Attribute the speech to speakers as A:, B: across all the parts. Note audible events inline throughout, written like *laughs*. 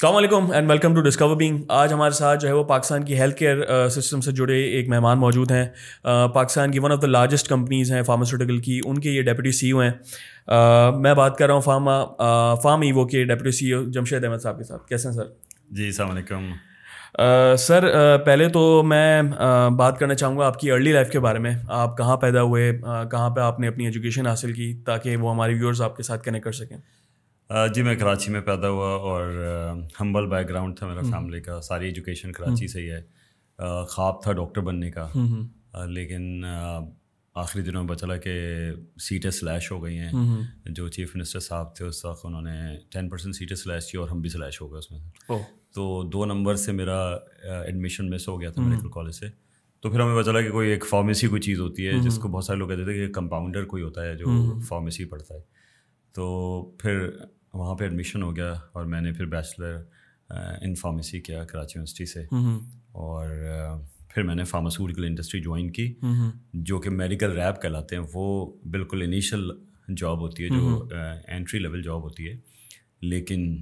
A: السلام علیکم and welcome to discover being آج ہمارے ساتھ جو ہے وہ پاکستان کی ہیلتھ کیئر سسٹم سے جڑے ایک مہمان موجود ہیں. پاکستان کی one of the largest companies ہیں فارماسیوٹیکل کی. ان کے یہ ڈیپٹی سی او ہیں. میں بات کر رہا ہوں فارما فارم ایوو کے deputy C O Jamshed Ahmed صاحب کے ساتھ. کیسے ہیں سر
B: جی السلام علیکم.
A: سر پہلے تو میں بات کرنا چاہوں گا آپ کی ارلی لائف کے بارے میں. آپ کہاں پیدا ہوئے؟ کہاں پہ آپ نے اپنی ایجوکیشن حاصل کی تاکہ وہ ہمارے ویورز آپ کے ساتھ کنیکٹ کر سکیں؟
B: جی میں کراچی میں پیدا ہوا اور ہمبل بیک گراؤنڈ تھا میرا فیملی کا ساری ایجوکیشن کراچی سے ہی ہے۔ خواب تھا ڈاکٹر بننے کا۔ لیکن آخری دنوں میں چلا کہ سیٹیں سلیش ہو گئی ہیں۔ جو چیف منسٹر صاحب تھے اس وقت انہوں نے ٹین پرسینٹ سیٹیں سلیش کی اور ہم بھی سلیش ہو گئے اس میں تو دو نمبر سے میرا ایڈمیشن مس ہو گیا تھا میڈیکل کالج سے۔ تو پھر ہمیں پتا چلا کہ کوئی ایک فارمیسی کوئی چیز ہوتی ہے جس کو بہت سارے لوگ کہتے تھے کہ کمپاؤنڈر کوئی ہوتا ہے جو فارمیسی پڑھتا ہے۔ تو پھر وہاں پہ ایڈمیشن ہو گیا اور میں نے پھر بیچلر ان فارمیسی کیا کراچی یونیورسٹی سے۔ اور پھر میں نے فارماسوٹیکل انڈسٹری جوائن کی۔ جو کہ میڈیکل ریپ کہلاتے ہیں وہ بالکل انیشل جاب ہوتی ہے جو انٹری لیول جاب ہوتی ہے۔ لیکن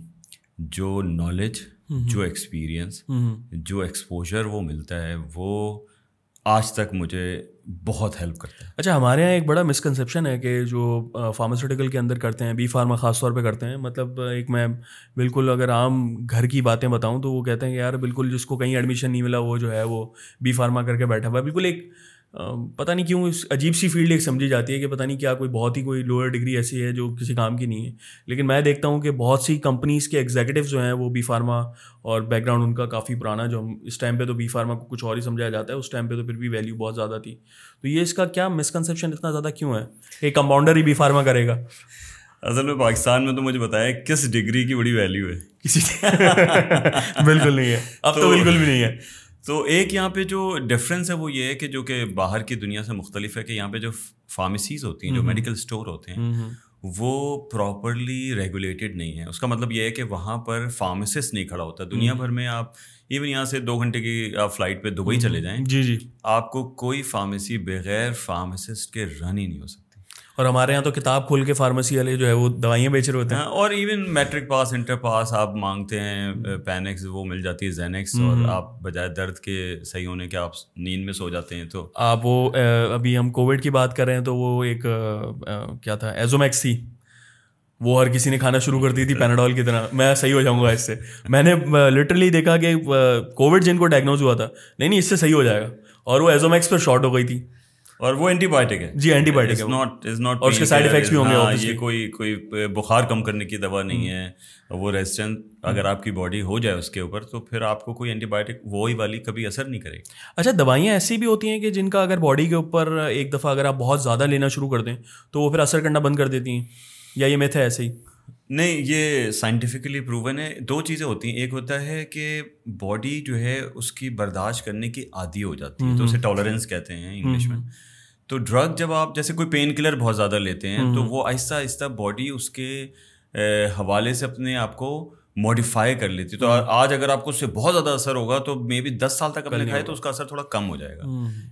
B: جو نالج جو ایکسپیرئنس جو ایکسپوجر وہ ملتا ہے وہ آج تک مجھے بہت ہیلپ کرتا ہے۔
A: اچھا ہمارے یہاں ایک بڑا مسکنسیپشن ہے کہ جو فارماسیوٹیکل کے اندر کرتے ہیں، بی فارما خاص طور پہ کرتے ہیں۔ مطلب ایک میں بالکل اگر عام گھر کی باتیں بتاؤں تو وہ کہتے ہیں کہ یار، بالکل جس کو کہیں ایڈمیشن نہیں ملا، وہ جو ہے وہ بی فارما کر کے بیٹھا ہوا ہے۔ بالکل ایک پتہ نہیں کیوں اس عجیب سی فیلڈ ایک سمجھی جاتی ہے کہ پتہ نہیں کیا کوئی بہت ہی کوئی لوور ڈگری ایسی ہے جو کسی کام کی نہیں ہے۔ لیکن میں دیکھتا ہوں کہ بہت سی کمپنیز کے ایگزیکٹو جو ہیں وہ بی فارما اور بیک گراؤنڈ ان کا کافی پرانا جو ہم اس ٹائم پہ تو بی فارما کو کچھ اور ہی سمجھایا جاتا ہے اس ٹائم پہ تو پھر بھی ویلیو بہت زیادہ تھی۔ تو یہ اس کا کیا مسکنسیپشن اتنا زیادہ کیوں ہے ایک کمپاؤنڈر ہی بی فارما کرے گا؟
B: اصل میں پاکستان میں تو مجھے بتایا کس ڈگری کی بڑی ویلیو ہے۔
A: کسی *laughs* بالکل نہیں ہے۔ اب تو بالکل بھی نہیں ہے۔
B: تو ایک یہاں پہ جو ڈفرینس ہے وہ یہ ہے کہ جو کہ باہر کی دنیا سے مختلف ہے کہ یہاں پہ جو فارمیسیز ہوتی ہیں جو میڈیکل اسٹور ہوتے ہیں وہ پراپرلی ریگولیٹڈ نہیں ہے اس کا مطلب یہ ہے کہ وہاں پر فارمیسسٹ نہیں کھڑا ہوتا۔ دنیا بھر میں آپ ایون یہاں سے دو گھنٹے کی آپ فلائٹ پہ دبئی چلے جائیں
A: جی جی۔
B: آپ کو کوئی فارمیسی بغیر فارمیسسٹ کے رن ہی نہیں ہو سکتی
A: اور ہمارے یہاں تو کتاب کھول کے فارمیسی والے جو ہے وہ دوائیاں بیچ رہے ہوتے ہیں۔
B: ہاں، اور even matric pass inter pass آپ مانگتے ہیں پینکس وہ مل جاتی ہے زینکس اور آپ بجائے درد کے صحیح ہونے کے آپ نیند میں سو جاتے ہیں تو۔
A: آپ وہ ابھی ہم کووڈ کی بات کر رہے ہیں تو وہ ایک کیا تھا ایزومیکس تھی۔ وہ ہر کسی نے کھانا شروع کر دی تھی پیناڈول کی طرح۔ میں صحیح ہو جاؤں گا اس سے۔ میں نے لٹرلی دیکھا کہ کووڈ جن کو ڈائگنوز ہوا تھا۔ نہیں نہیں اس سے صحیح ہو جائے گا۔ اور وہ ایزومیکس پر شارٹ ہو گئی تھی۔
B: اور وہ اینٹی بایوٹک ہے.
A: جی anti biotic
B: not is not
A: اور اس کے افیکٹس بھی ہوں گے
B: یہ کوئی کوئی بخار کم کرنے کی دوا نہیں ہے وہ ریزسٹنٹ اگر آپ کی باڈی ہو جائے اس کے اوپر تو پھر آپ کو کوئی اینٹی بایوٹک وہی والی کبھی اثر نہیں کرے گی۔
A: اچھا دوائیاں ایسی بھی ہوتی ہیں کہ جن کا اگر باڈی کے اوپر ایک دفعہ اگر آپ بہت زیادہ لینا شروع کر دیں تو وہ پھر اثر کرنا بند کر دیتی ہیں؟ یا یہ میتھ ہے ایسے ہی؟
B: نہیں یہ سائنٹیفکلی پروون ہے۔ دو چیزیں ہوتی ہیں۔ ایک ہوتا ہے کہ باڈی جو ہے اس کی برداشت کرنے کی عادی ہو جاتی ہے تو اسے ٹالرنس کہتے ہیں انگلش میں۔ تو ڈرگ جب آپ جیسے کوئی پین کلر بہت زیادہ لیتے ہیں تو وہ آہستہ آہستہ باڈی اس کے حوالے سے اپنے آپ کو ماڈیفائی کر لیتی تو آج اگر آپ کو اس سے بہت زیادہ اثر ہوگا تو مے بی دس سال تک اپنے کھائے تو اس کا اثر تھوڑا کم ہو جائے گا۔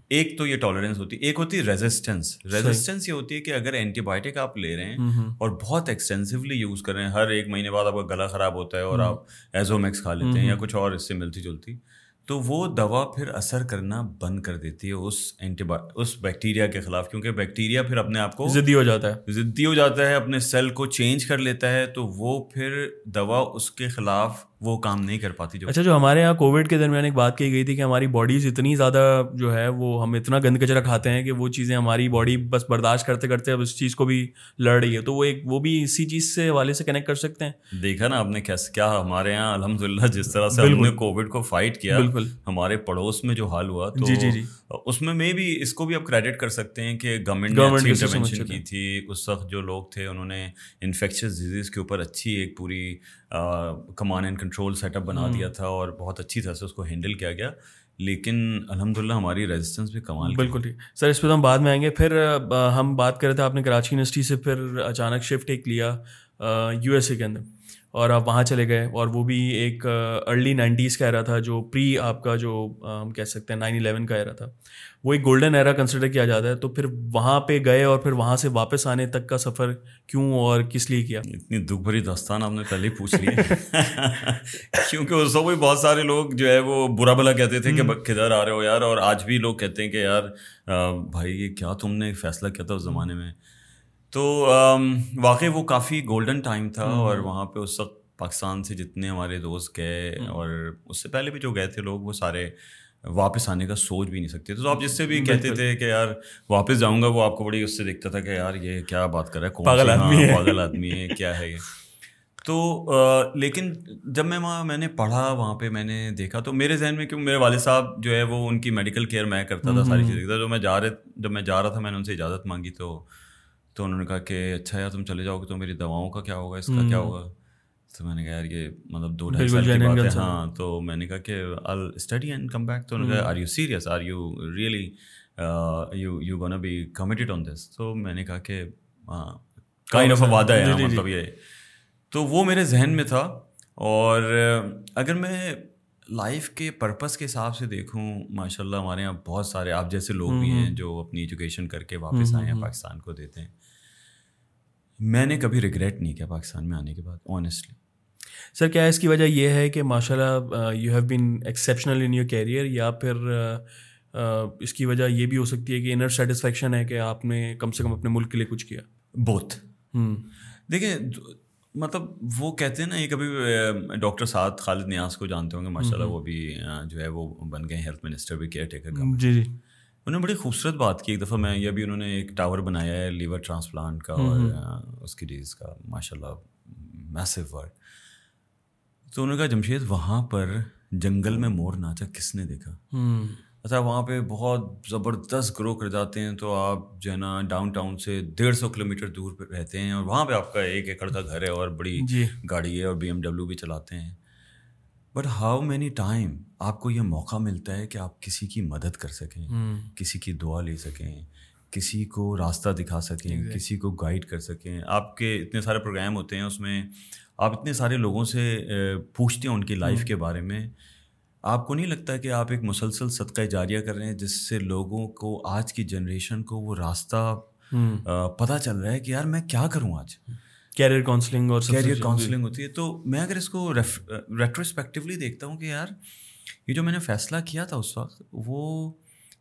B: ایک تو یہ ٹالرنس ہوتی ہے ایک ہوتی ہے ریزسٹینس ریزسٹینس یہ ہوتی ہے کہ اگر اینٹی بایوٹک آپ لے رہے ہیں اور بہت ایکسٹینسولی یوز کر رہے ہیں ہر ایک مہینے بعد آپ کا گلا خراب ہوتا ہے اور آپ ایزومیکس کھا لیتے ہیں یا کچھ اور اس سے ملتی جلتی۔ تو وہ دوا پھر اثر کرنا بند کر دیتی ہے اس اینٹی اس بیکٹیریا کے خلاف کیونکہ بیکٹیریا پھر اپنے آپ کو
A: ضدی ہو جاتا ہے۔
B: ضدی ہو جاتا ہے اپنے سیل کو چینج کر لیتا ہے تو وہ پھر دوا اس کے خلاف وہ کام نہیں کر پاتی
A: جو اچھا جو ہمارے یہاں کووڈ کے درمیان ایک بات کی گئی تھی کہ ہماری باڈیز اتنی زیادہ جو ہے وہ ہم اتنا گند کچرا کھاتے ہیں کہ وہ چیزیں ہماری باڈی بس برداشت کرتے کرتے اب اس چیز کو بھی لڑ رہی ہے۔ تو وہ ایک وہ بھی اسی چیز سے حوالے سے کنیکٹ کر سکتے ہیں۔
B: دیکھا نا آپ نے کیسے کیا ہمارے یہاں الحمد للہ جس طرح سے ہم نے کووڈ کو فائٹ کیا بالکل۔ ہمارے پڑوس میں جو حال ہوا تو جی جی جی۔ اس میں میں بھی اس کو بھی آپ کریڈٹ کر سکتے ہیں کہ گورنمنٹ نے انٹروینشن کی تھی۔ اس وقت جو لوگ تھے انہوں نے انفیکشس ڈیزیز کے اوپر اچھی ایک پوری command and control setup بنا دیا تھا اور بہت اچھی طرح سے اس کو ہینڈل کیا گیا۔ لیکن الحمد للہ ہماری ریزسٹنس بھی کمال
A: بالکل ٹھیک سر اس پہ تو ہم بعد میں آئیں گے۔ پھر ہم بات کر رہے تھے آپ نے کراچی یونیورسٹی سے پھر اچانک شفٹ ایک لیا یو ایس اے کے اندر۔ اور آپ وہاں چلے گئے اور وہ بھی ایک ارلی نائنٹیز کا ایرا تھا جو پری آپ کا جو ہم کہہ سکتے ہیں نائن الیون کا ایرا تھا۔ وہ ایک گولڈن ایرا کنسیڈر کیا جاتا ہے تو پھر وہاں پہ گئے اور پھر وہاں سے واپس آنے تک کا سفر کیوں اور کس لیے کیا؟
B: اتنی دکھ بھری داستان آپ نے پہلے ہی پوچھ لی۔ کیونکہ اس وقت بھی بہت سارے لوگ جو ہے وہ برا بلا کہتے تھے کہ کدھر آ رہے ہو یار اور آج بھی لوگ کہتے ہیں کہ یار بھائی یہ کیا تم نے فیصلہ کیا تھا اس زمانے میں؟ تو واقعی وہ کافی گولڈن ٹائم تھا اور وہاں پہ اس وقت پاکستان سے جتنے ہمارے دوست گئے اور اس سے پہلے بھی جو گئے تھے لوگ وہ سارے واپس آنے کا سوچ بھی نہیں سکتے۔ تو آپ جس سے بھی کہتے تھے کہ یار واپس جاؤں گا وہ آپ کو بڑی اس سے دیکھتا تھا کہ یار یہ کیا بات کر رہا ہے؟ پاگل آدمی ہے۔ پاگل آدمی ہے کیا ہے یہ؟ تو لیکن جب میں وہاں میں نے پڑھا وہاں پہ میں نے دیکھا تو میرے ذہن میں کیوں میرے والد صاحب جو ہے وہ ان کی میڈیکل کیئر میں کرتا تھا ساری چیزیں۔ جو میں جا رہے جب میں جا رہا تھا میں نے ان سے اجازت مانگی تو تو انہوں نے کہا کہ اچھا یار تم چلے جاؤ گے تو میری دواؤں کا کیا ہوگا اس کا کیا ہوگا؟ تو میں نے کہا یار یہ مطلب دو ڈھائی سال کی بات ہے۔ ہاں تو میں نے کہا کہ all study and come back تو انہوں نے کہا are you serious are you really you you gonna be committed on this تو میں نے کہا کہ ہاں کائنڈ آف وعدہ ہے ہاں، مطلب یہ۔ تو وہ میرے ذہن میں تھا اور اگر میں لائف کے پرپز کے حساب سے دیکھوں ماشاء اللہ ہمارے یہاں بہت سارے آپ جیسے لوگ بھی ہیں جو اپنی ایجوکیشن کر کے واپس آئے ہیں پاکستان کو دیتے ہیں۔ میں نے کبھی ریگریٹ نہیں کیا پاکستان میں آنے کے بعد آنیسٹلی
A: سر کیا اس کی وجہ یہ ہے کہ ماشاء اللہ you have been exceptional in your career یا پھر اس کی وجہ یہ بھی ہو سکتی ہے کہ انر سیٹسفیکشن ہے کہ آپ نے کم سے کم اپنے ملک کے لیے کچھ کیا؟
B: بوتھ دیکھیں مطلب وہ کہتے ہیں نا یہ کبھی ڈاکٹر سعد خالد نیاز کو جانتے ہوں گے ماشاء اللہ وہ بھی جو ہے وہ بن گئے ہیلتھ منسٹر بھی کیئر ٹیکر کا جی جی۔ انہوں نے بڑی خوبصورت بات کی ایک دفعہ میں یہ بھی انہوں نے ایک ٹاور بنایا ہے لیور ٹرانسپلانٹ کا اور اس کی ڈیز کا ماشاء اللہ میسو ورڈ تو انہوں نے کہا جمشید وہاں پر جنگل میں مور ناچا کس نے دیکھا؟ اچھا وہاں پہ بہت زبردست گرو کر جاتے ہیں تو آپ جو ہے نا ڈاؤن ٹاؤن سے ڈیڑھ سو کلو میٹر دور پہ رہتے ہیں اور وہاں پہ آپ کا ایک ایکڑ کا گھر ہے اور بڑی جی۔ گاڑی ہے اور بی ایم ڈبلو بھی چلاتے ہیں۔ بٹ ہاؤ مینی ٹائم آپ کو یہ موقع ملتا ہے کہ آپ کسی کی مدد کر سکیں کسی کی دعا لے سکیں کسی کو راستہ دکھا سکیں کسی کو گائڈ کر سکیں؟ آپ کے اتنے سارے پروگرام ہوتے ہیں اس میں آپ اتنے سارے لوگوں سے پوچھتے ہیں ان کی لائف کے بارے میں۔ آپ کو نہیں لگتا کہ آپ ایک مسلسل صدقہ جاریہ کر رہے ہیں جس سے لوگوں کو آج کی جنریشن کو وہ راستہ پتہ چل رہا ہے کہ یار میں کیا کروں آج؟
A: کیریئر کاؤنسلنگ اور
B: کیریئر کاؤنسلنگ ہوتی ہے۔ تو میں اگر اس کو ریٹروسپیکٹولی دیکھتا ہوں کہ یار یہ جو میں نے فیصلہ کیا تھا اس وقت وہ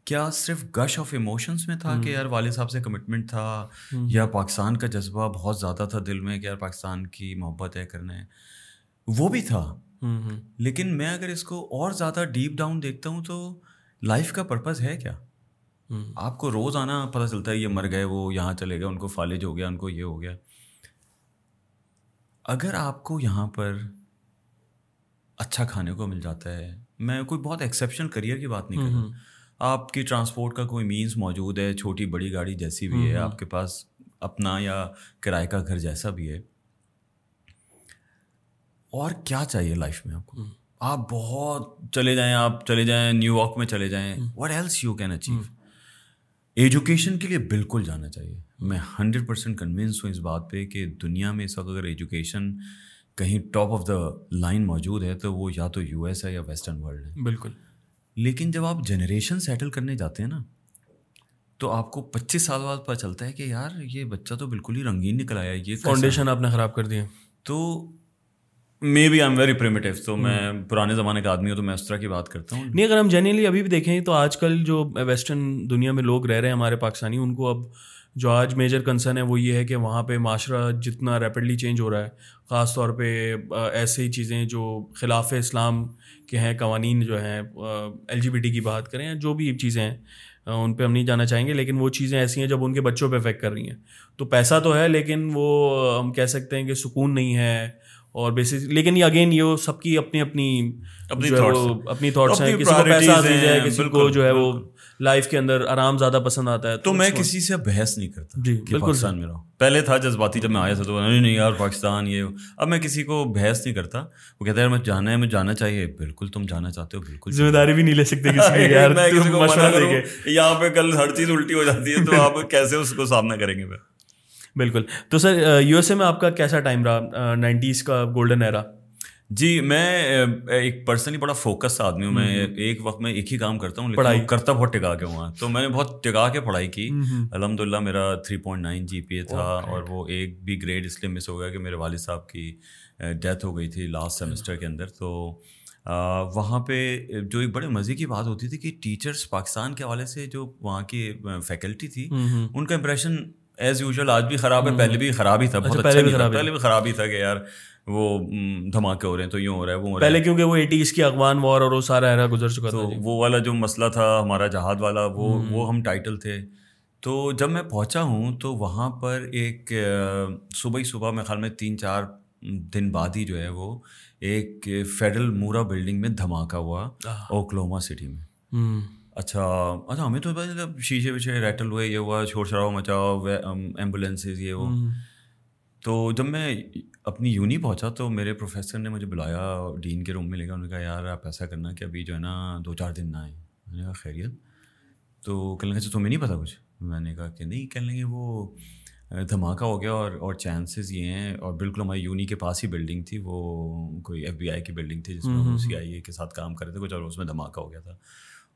B: کیا صرف گش آف ایموشنس میں تھا کہ یار والد صاحب سے کمٹمنٹ تھا یا پاکستان کا جذبہ بہت زیادہ تھا دل میں کہ یار پاکستان کی محبت ہے کرنا ہے وہ بھی تھا۔ لیکن میں اگر اس کو اور زیادہ ڈیپ ڈاؤن دیکھتا ہوں تو لائف کا پرپز ہے کیا؟ آپ کو روز آنا پتہ چلتا ہے یہ مر گئے وہ یہاں چلے گئے ان کو فالج ہو گیا ان کو یہ ہو گیا۔ اگر آپ کو یہاں پر اچھا کھانے کو مل جاتا ہے میں کوئی بہت ایکسیپشنل کریئر کی بات نہیں کر رہا۔ آپ کی ٹرانسپورٹ کا کوئی مینس موجود ہے چھوٹی بڑی گاڑی جیسی بھی ہے آپ کے پاس اپنا یا کرائے کا گھر جیسا بھی ہے۔ اور کیا چاہیے لائف میں آپ کو؟ آپ بہت چلے جائیں آپ چلے جائیں نیو یارک میں چلے جائیں۔ What else you can achieve education کے لیے بالکل جانا چاہیے۔ میں ہنڈریڈ پرسینٹ کنوینس ہوں اس بات پہ کہ دنیا میں اس وقت اگر ایجوکیشن کہیں ٹاپ آف دا لائن موجود ہے تو وہ یا تو یو ایس ہے یا ویسٹرن ورلڈ ہے۔
A: بالکل۔
B: لیکن جب آپ جنریشن سیٹل کرنے جاتے ہیں نا تو آپ کو پچیس سال بعد پتہ چلتا ہے کہ یار یہ بچہ تو بالکل ہی رنگین نکل آیا یہ
A: فاؤنڈیشن آپ نے خراب کر دیا۔
B: تو maybe I am very primitive تو میں پرانے زمانے کا آدمی ہوں تو میں اس طرح کی بات کرتا ہوں۔
A: نہیں اگر ہم جنرلی ابھی بھی دیکھیں تو آج کل جو ویسٹرن دنیا میں لوگ رہ رہے ہیں ہمارے پاکستانی ان کو اب جو آج میجر کنسرن ہے وہ یہ ہے کہ وہاں پہ معاشرہ جتنا ریپڈلی چینج ہو رہا ہے خاص طور پہ ایسے ہی چیزیں جو خلاف اسلام کے ہیں قوانین جو ہیں ایل جی بی ٹی کی بات کریں جو بھی چیزیں ہیں ان پہ ہم نہیں جانا چاہیں گے لیکن وہ چیزیں ایسی ہیں جب ان کے بچوں پہ افیکٹ کر رہی ہیں۔ تو پیسہ تو ہے لیکن وہ ہم کہہ سکتے ہیں کہ سکون نہیں ہے اور بیسس لیکن یہ اگین یہ سب کی اپنی اپنی اپنی تھاٹس ہیں۔ کسی کو پیسہ جائے کسی کو جو ہے وہ لائف کے اندر آرام زیادہ پسند آتا ہے
B: تو میں کسی سے بحث نہیں کرتا جی پاکستان میں رہو۔ پہلے تھا جذباتی جب میں آیا تھا تو نہیں نہیں یار پاکستان یہ۔ اب میں کسی کو بحث نہیں کرتا۔ وہ کہتا ہے میں جانا ہے میں جانا چاہیے۔ بالکل تم جانا چاہتے ہو بالکل
A: ذمہ داری بھی نہیں لے سکتے *laughs*
B: یہاں پہ کل ہر چیز الٹی ہو جاتی ہے تو *laughs* آپ کیسے اس کو سامنا کریں گے
A: بالکل۔ تو سر یو ایس اے میں آپ کا کیسا ٹائم رہا؟ نائنٹیز کا گولڈن ایرا۔
B: جی میں ایک پرسنلی بڑا فوکس آدمی ہوں میں ایک وقت میں ایک ہی کام کرتا ہوں
A: پڑھائی۔
B: کرتا بہت ٹکا کے ہوا۔ تو میں نے بہت ٹکا کے پڑھائی کی۔ الحمد للہ میرا three point nine G P A تھا اور وہ ایک بھی گریڈ اس لیے مس ہو گیا کہ میرے والد صاحب کی ڈیتھ ہو گئی تھی لاسٹ سیمسٹر کے اندر۔ تو وہاں پہ جو ایک بڑے مزے کی بات ہوتی تھی کہ ٹیچرس پاکستان کے حوالے سے جو وہاں کی فیکلٹی تھی ان کا امپریشن ایز یوزول آج بھی خراب ہے پہلے بھی خراب ہی تھا
A: اچھا،
B: بہت اچھا پہلے بھی خراب ہی تھا کہ یار وہ دھماکے ہو رہے ہیں تو یوں ہو رہا ہے وہ
A: پہلے کیونکہ وہ ایٹیز کی افغان وار اور وہ سارا ایرا گزر چکا
B: تھا وہ والا جو مسئلہ تھا ہمارا جہاد والا وہ وہ ہم ٹائٹل تھے۔ تو جب میں پہنچا ہوں تو وہاں پر ایک صبح ہی صبح میں خیال میں تین چار دن بعد ہی جو ہے وہ ایک فیڈرل مورا بلڈنگ میں دھماکہ ہوا اوکلوما سٹی میں۔ اچھا اچھا ہمیں تو شیشے ویشے ریٹل ہوئے یہ ہوا شور شرابہ مچاؤ ایمبولینسز یہ وہ۔ تو جب میں اپنی یونی پہنچا تو میرے پروفیسر نے مجھے بلایا ڈین کے روم میں لے گا انہوں نے کہا یار آپ ایسا کرنا کہ ابھی جو ہے نا دو چار دن نہ آئیں۔ میں نے کہا خیریت؟ تو کہنے لگا تمہیں نہیں پتا کچھ؟ میں نے کہا کہ نہیں کہنے لگے وہ دھماکہ ہو گیا اور اور چانسز یہ ہیں اور بالکل ہماری یونی کے پاس ہی بلڈنگ تھی۔ وہ کوئی ایف بی آئی کی بلڈنگ تھی جس میں سی آئی اے کے ساتھ کام کر رہے تھے کچھ اور اس میں دھماکہ ہو گیا تھا۔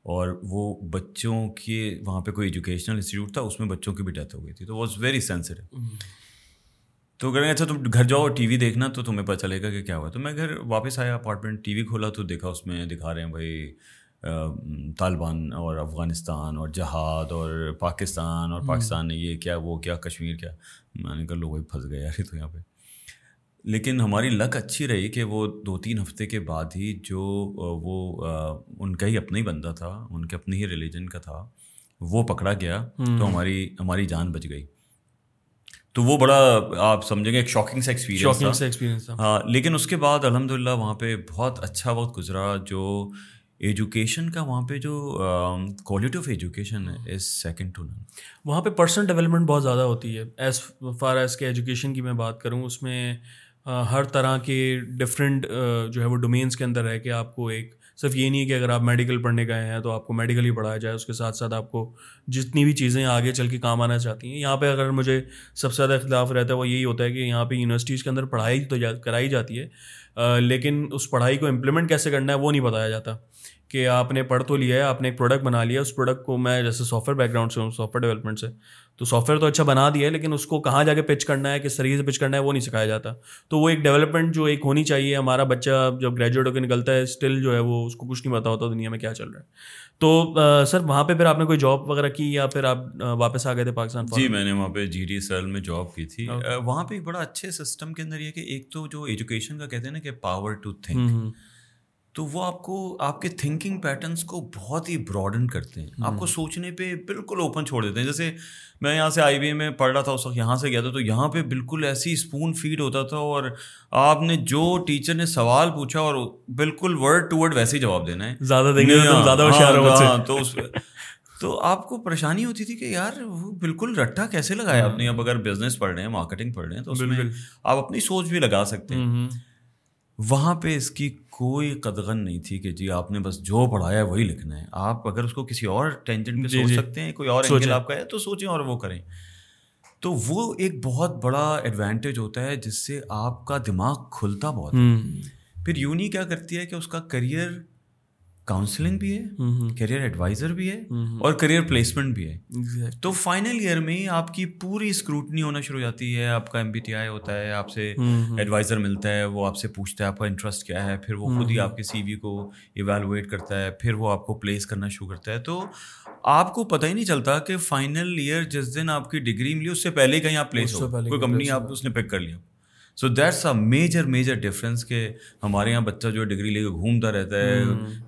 B: اور وہ بچوں کے وہاں پہ کوئی ایجوکیشنل انسٹیٹیوٹ تھا اس میں بچوں کی بھی ڈیتھ ہو گئی تھی۔ تو واز ویری سینسٹیو تو کریں اچھا تم گھر جاؤ ٹی وی دیکھنا تو تمہیں پتہ چلے گا کہ کیا ہوا۔ تو میں گھر واپس آیا اپارٹمنٹ ٹی وی کھولا تو دیکھا اس میں دکھا رہے ہیں بھائی طالبان اور افغانستان اور جہاد اور پاکستان اور پاکستان نے یہ کیا وہ کیا کشمیر کیا۔ میں نے کہا لوگ وہی پھنس گئے یار تو یہاں پہ۔ لیکن ہماری لک اچھی رہی کہ وہ دو تین ہفتے کے بعد ہی جو وہ ان کا ہی اپنا ہی بندہ تھا ان کے اپنے ہی ریلیجن کا تھا وہ پکڑا گیا۔ تو ہماری ہماری جان بچ گئی۔ تو وہ بڑا آپ سمجھیں گے ایک شاکنگ سے ایکسپیرینس ہاں لیکن اس کے بعد الحمد للہ وہاں پہ بہت اچھا وقت گزرا۔ جو ایجوکیشن کا وہاں پہ جو کوالٹی آف ایجوکیشن ہے از سیکنڈ ٹو نن
A: وہاں پہ پرسنل ڈیولپمنٹ بہت زیادہ ہوتی ہے۔ ایز فار ایز کے ایجوکیشن کی میں بات کروں اس میں ہر طرح کے ڈفرینٹ جو ہے وہ ڈومینس کے اندر ہے کہ آپ کو ایک صرف یہ نہیں ہے کہ اگر آپ میڈیکل پڑھنے گئے ہیں تو آپ کو میڈیکل ہی پڑھایا جائے، اس کے ساتھ ساتھ آپ کو جتنی بھی چیزیں آگے چل کے کام آنا چاہتی ہیں۔ یہاں پہ اگر مجھے سب سے زیادہ اختلاف رہتا ہے وہ یہی ہوتا ہے کہ یہاں پہ یونیورسٹیز کے اندر پڑھائی تو کرائی جاتی ہے لیکن اس پڑھائی کو امپلیمنٹ کیسے کرنا ہے وہ نہیں بتایا جاتا۔ کہ آپ نے پڑھ تو لیا ہے، آپ نے ایک پروڈکٹ بنا لیا، اس پروڈکٹ کو میں جیسے سافٹ ویئر بیک گراؤنڈ سے ہوں سافٹ ویئر ڈیولپمنٹ سے۔ تو سافٹ ویئر تو اچھا بنا دیا ہے لیکن اس کو کہاں جا کے پچ کرنا ہے کس طریقے سے پچ کرنا ہے وہ نہیں سکھایا جاتا۔ تو وہ ایک ڈیولپمنٹ جو ایک ہونی چاہیے ہمارا بچہ جب گریجویٹ ہو کے نکلتا ہے اسٹل جو ہے وہ اس کو کچھ نہیں پتا ہوتا دنیا میں کیا چل رہا ہے۔ تو سر وہاں پہ پھر آپ نے کوئی جاب وغیرہ کی یا پھر آپ واپس آ گئے تھے پاکستان
B: جی میں نے وہاں پہ جی ڈی ایس ایل میں جاب کی تھی۔ وہاں پہ ایک بڑا اچھے سسٹم کے اندر یہ کہ ایک تو جو ایجوکیشن کا کہتے ہیں نا کہ پاور ٹو تھنک تو وہ آپ کو آپ کے تھنکنگ پیٹرنس کو بہت ہی براڈن کرتے ہیں۔ آپ کو سوچنے پہ بالکل اوپن چھوڑ دیتے ہیں۔ جیسے میں یہاں سے آئی بی اے میں پڑھ رہا تھا اس وقت یہاں سے گیا تھا تو یہاں پہ بالکل ایسی اسپون فیڈ ہوتا تھا اور آپ نے جو ٹیچر نے سوال پوچھا اور بالکل ورڈ ٹو ورڈ ویسے ہی جواب دینا ہے۔
A: زیادہ زیادہ
B: ہاں، ہاں، تو اس تو آپ کو پریشانی ہوتی تھی کہ یار وہ بالکل رٹا کیسے لگایا آپ نے؟ اب اگر بزنس پڑھ رہے ہیں مارکیٹنگ پڑھ رہے ہیں تو اس میں آپ اپنی سوچ بھی لگا سکتے ہیں۔ وہاں پہ اس کی کوئی قدغن نہیں تھی کہ جی آپ نے بس جو پڑھایا ہے وہی لکھنا ہے۔ آپ اگر اس کو کسی اور ٹینشن پہ جی، سوچ جی۔ سکتے ہیں کوئی اور اینگل آپ کا ہے تو سوچیں اور وہ کریں۔ تو وہ ایک بہت بڑا ایڈوانٹیج ہوتا ہے جس سے آپ کا دماغ کھلتا بہت پھر یونی کیا کرتی ہے کہ اس کا کریئر کاؤنسلنگ بھی ہے کریئر ایڈوائزر بھی ہے اور کریئر پلیسمنٹ بھی ہے. تو فائنل ایئر میں آپ کی پوری اسکروٹنی ہونا شروع ہو جاتی ہے آپ کا ایم بی ٹی آئی ہوتا ہے آپ سے ایڈوائزر ملتا ہے وہ آپ سے پوچھتا ہے آپ کا انٹرسٹ کیا ہے پھر وہ خود ہی آپ کے سی وی کو ایویلویٹ کرتا ہے پھر وہ آپ کو پلیس کرنا شروع کرتا ہے. تو آپ کو پتہ ہی نہیں چلتا کہ فائنل ایئر جس دن آپ کی ڈگری ملی اس سے پہلے کہیں آپ پلیس ہو کوئی کمپنی آپ اس نے پک کر لیا. So that's a major major difference کہ ہمارے یہاں بچہ جو ڈگری لے کے گھومتا رہتا ہے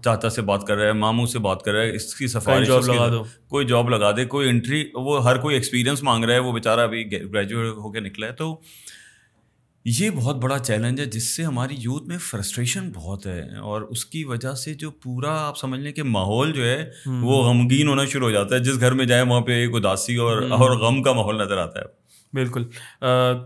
B: چاچا سے بات کر رہا ہے ماموں سے بات کر رہا ہے اس کی سفارش جاب لگا دو۔ کوئی جاب لگا دے کوئی انٹری وہ ہر کوئی ایکسپیرینس مانگ رہا ہے وہ بیچارہ ابھی گریجویٹ ہو کے نکلا ہے۔ تو یہ بہت بڑا چیلنج ہے جس سے ہماری یوتھ میں فرسٹریشن بہت ہے۔ اور اس کی وجہ سے جو پورا آپ سمجھ لیں کہ ماحول جو ہے وہ غمگین ہونا شروع ہو جاتا ہے۔ جس گھر میں جائے وہاں پہ ایک اداسی اور اور غم کا ماحول نظر آتا ہے۔
A: بالکل۔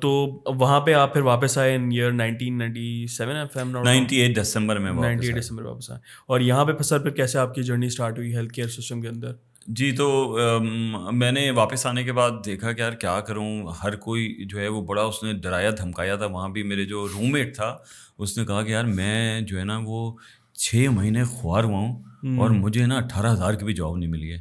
A: تو وہاں پہ آپ پھر واپس آئے in year nineteen ninety seven
B: ninety eight دسمبر میں
A: نائنٹی ایٹ دسمبر واپس آئے۔ اور یہاں پہ سر پھر کیسے آپ کی جرنی اسٹارٹ ہوئی ہیلتھ کیئر سسٹم کے اندر؟
B: جی تو میں نے واپس آنے کے بعد دیکھا کہ یار کیا کروں؟ ہر کوئی جو ہے وہ بڑا اس نے ڈرایا دھمکایا تھا۔ وہاں بھی میرے جو روم میٹ تھا اس نے کہا کہ یار میں جو ہے نا وہ چھ مہینے خوار ہوا ہوں اور مجھے نا اٹھارہ ہزار کی بھی جاب نہیں ملی ہے۔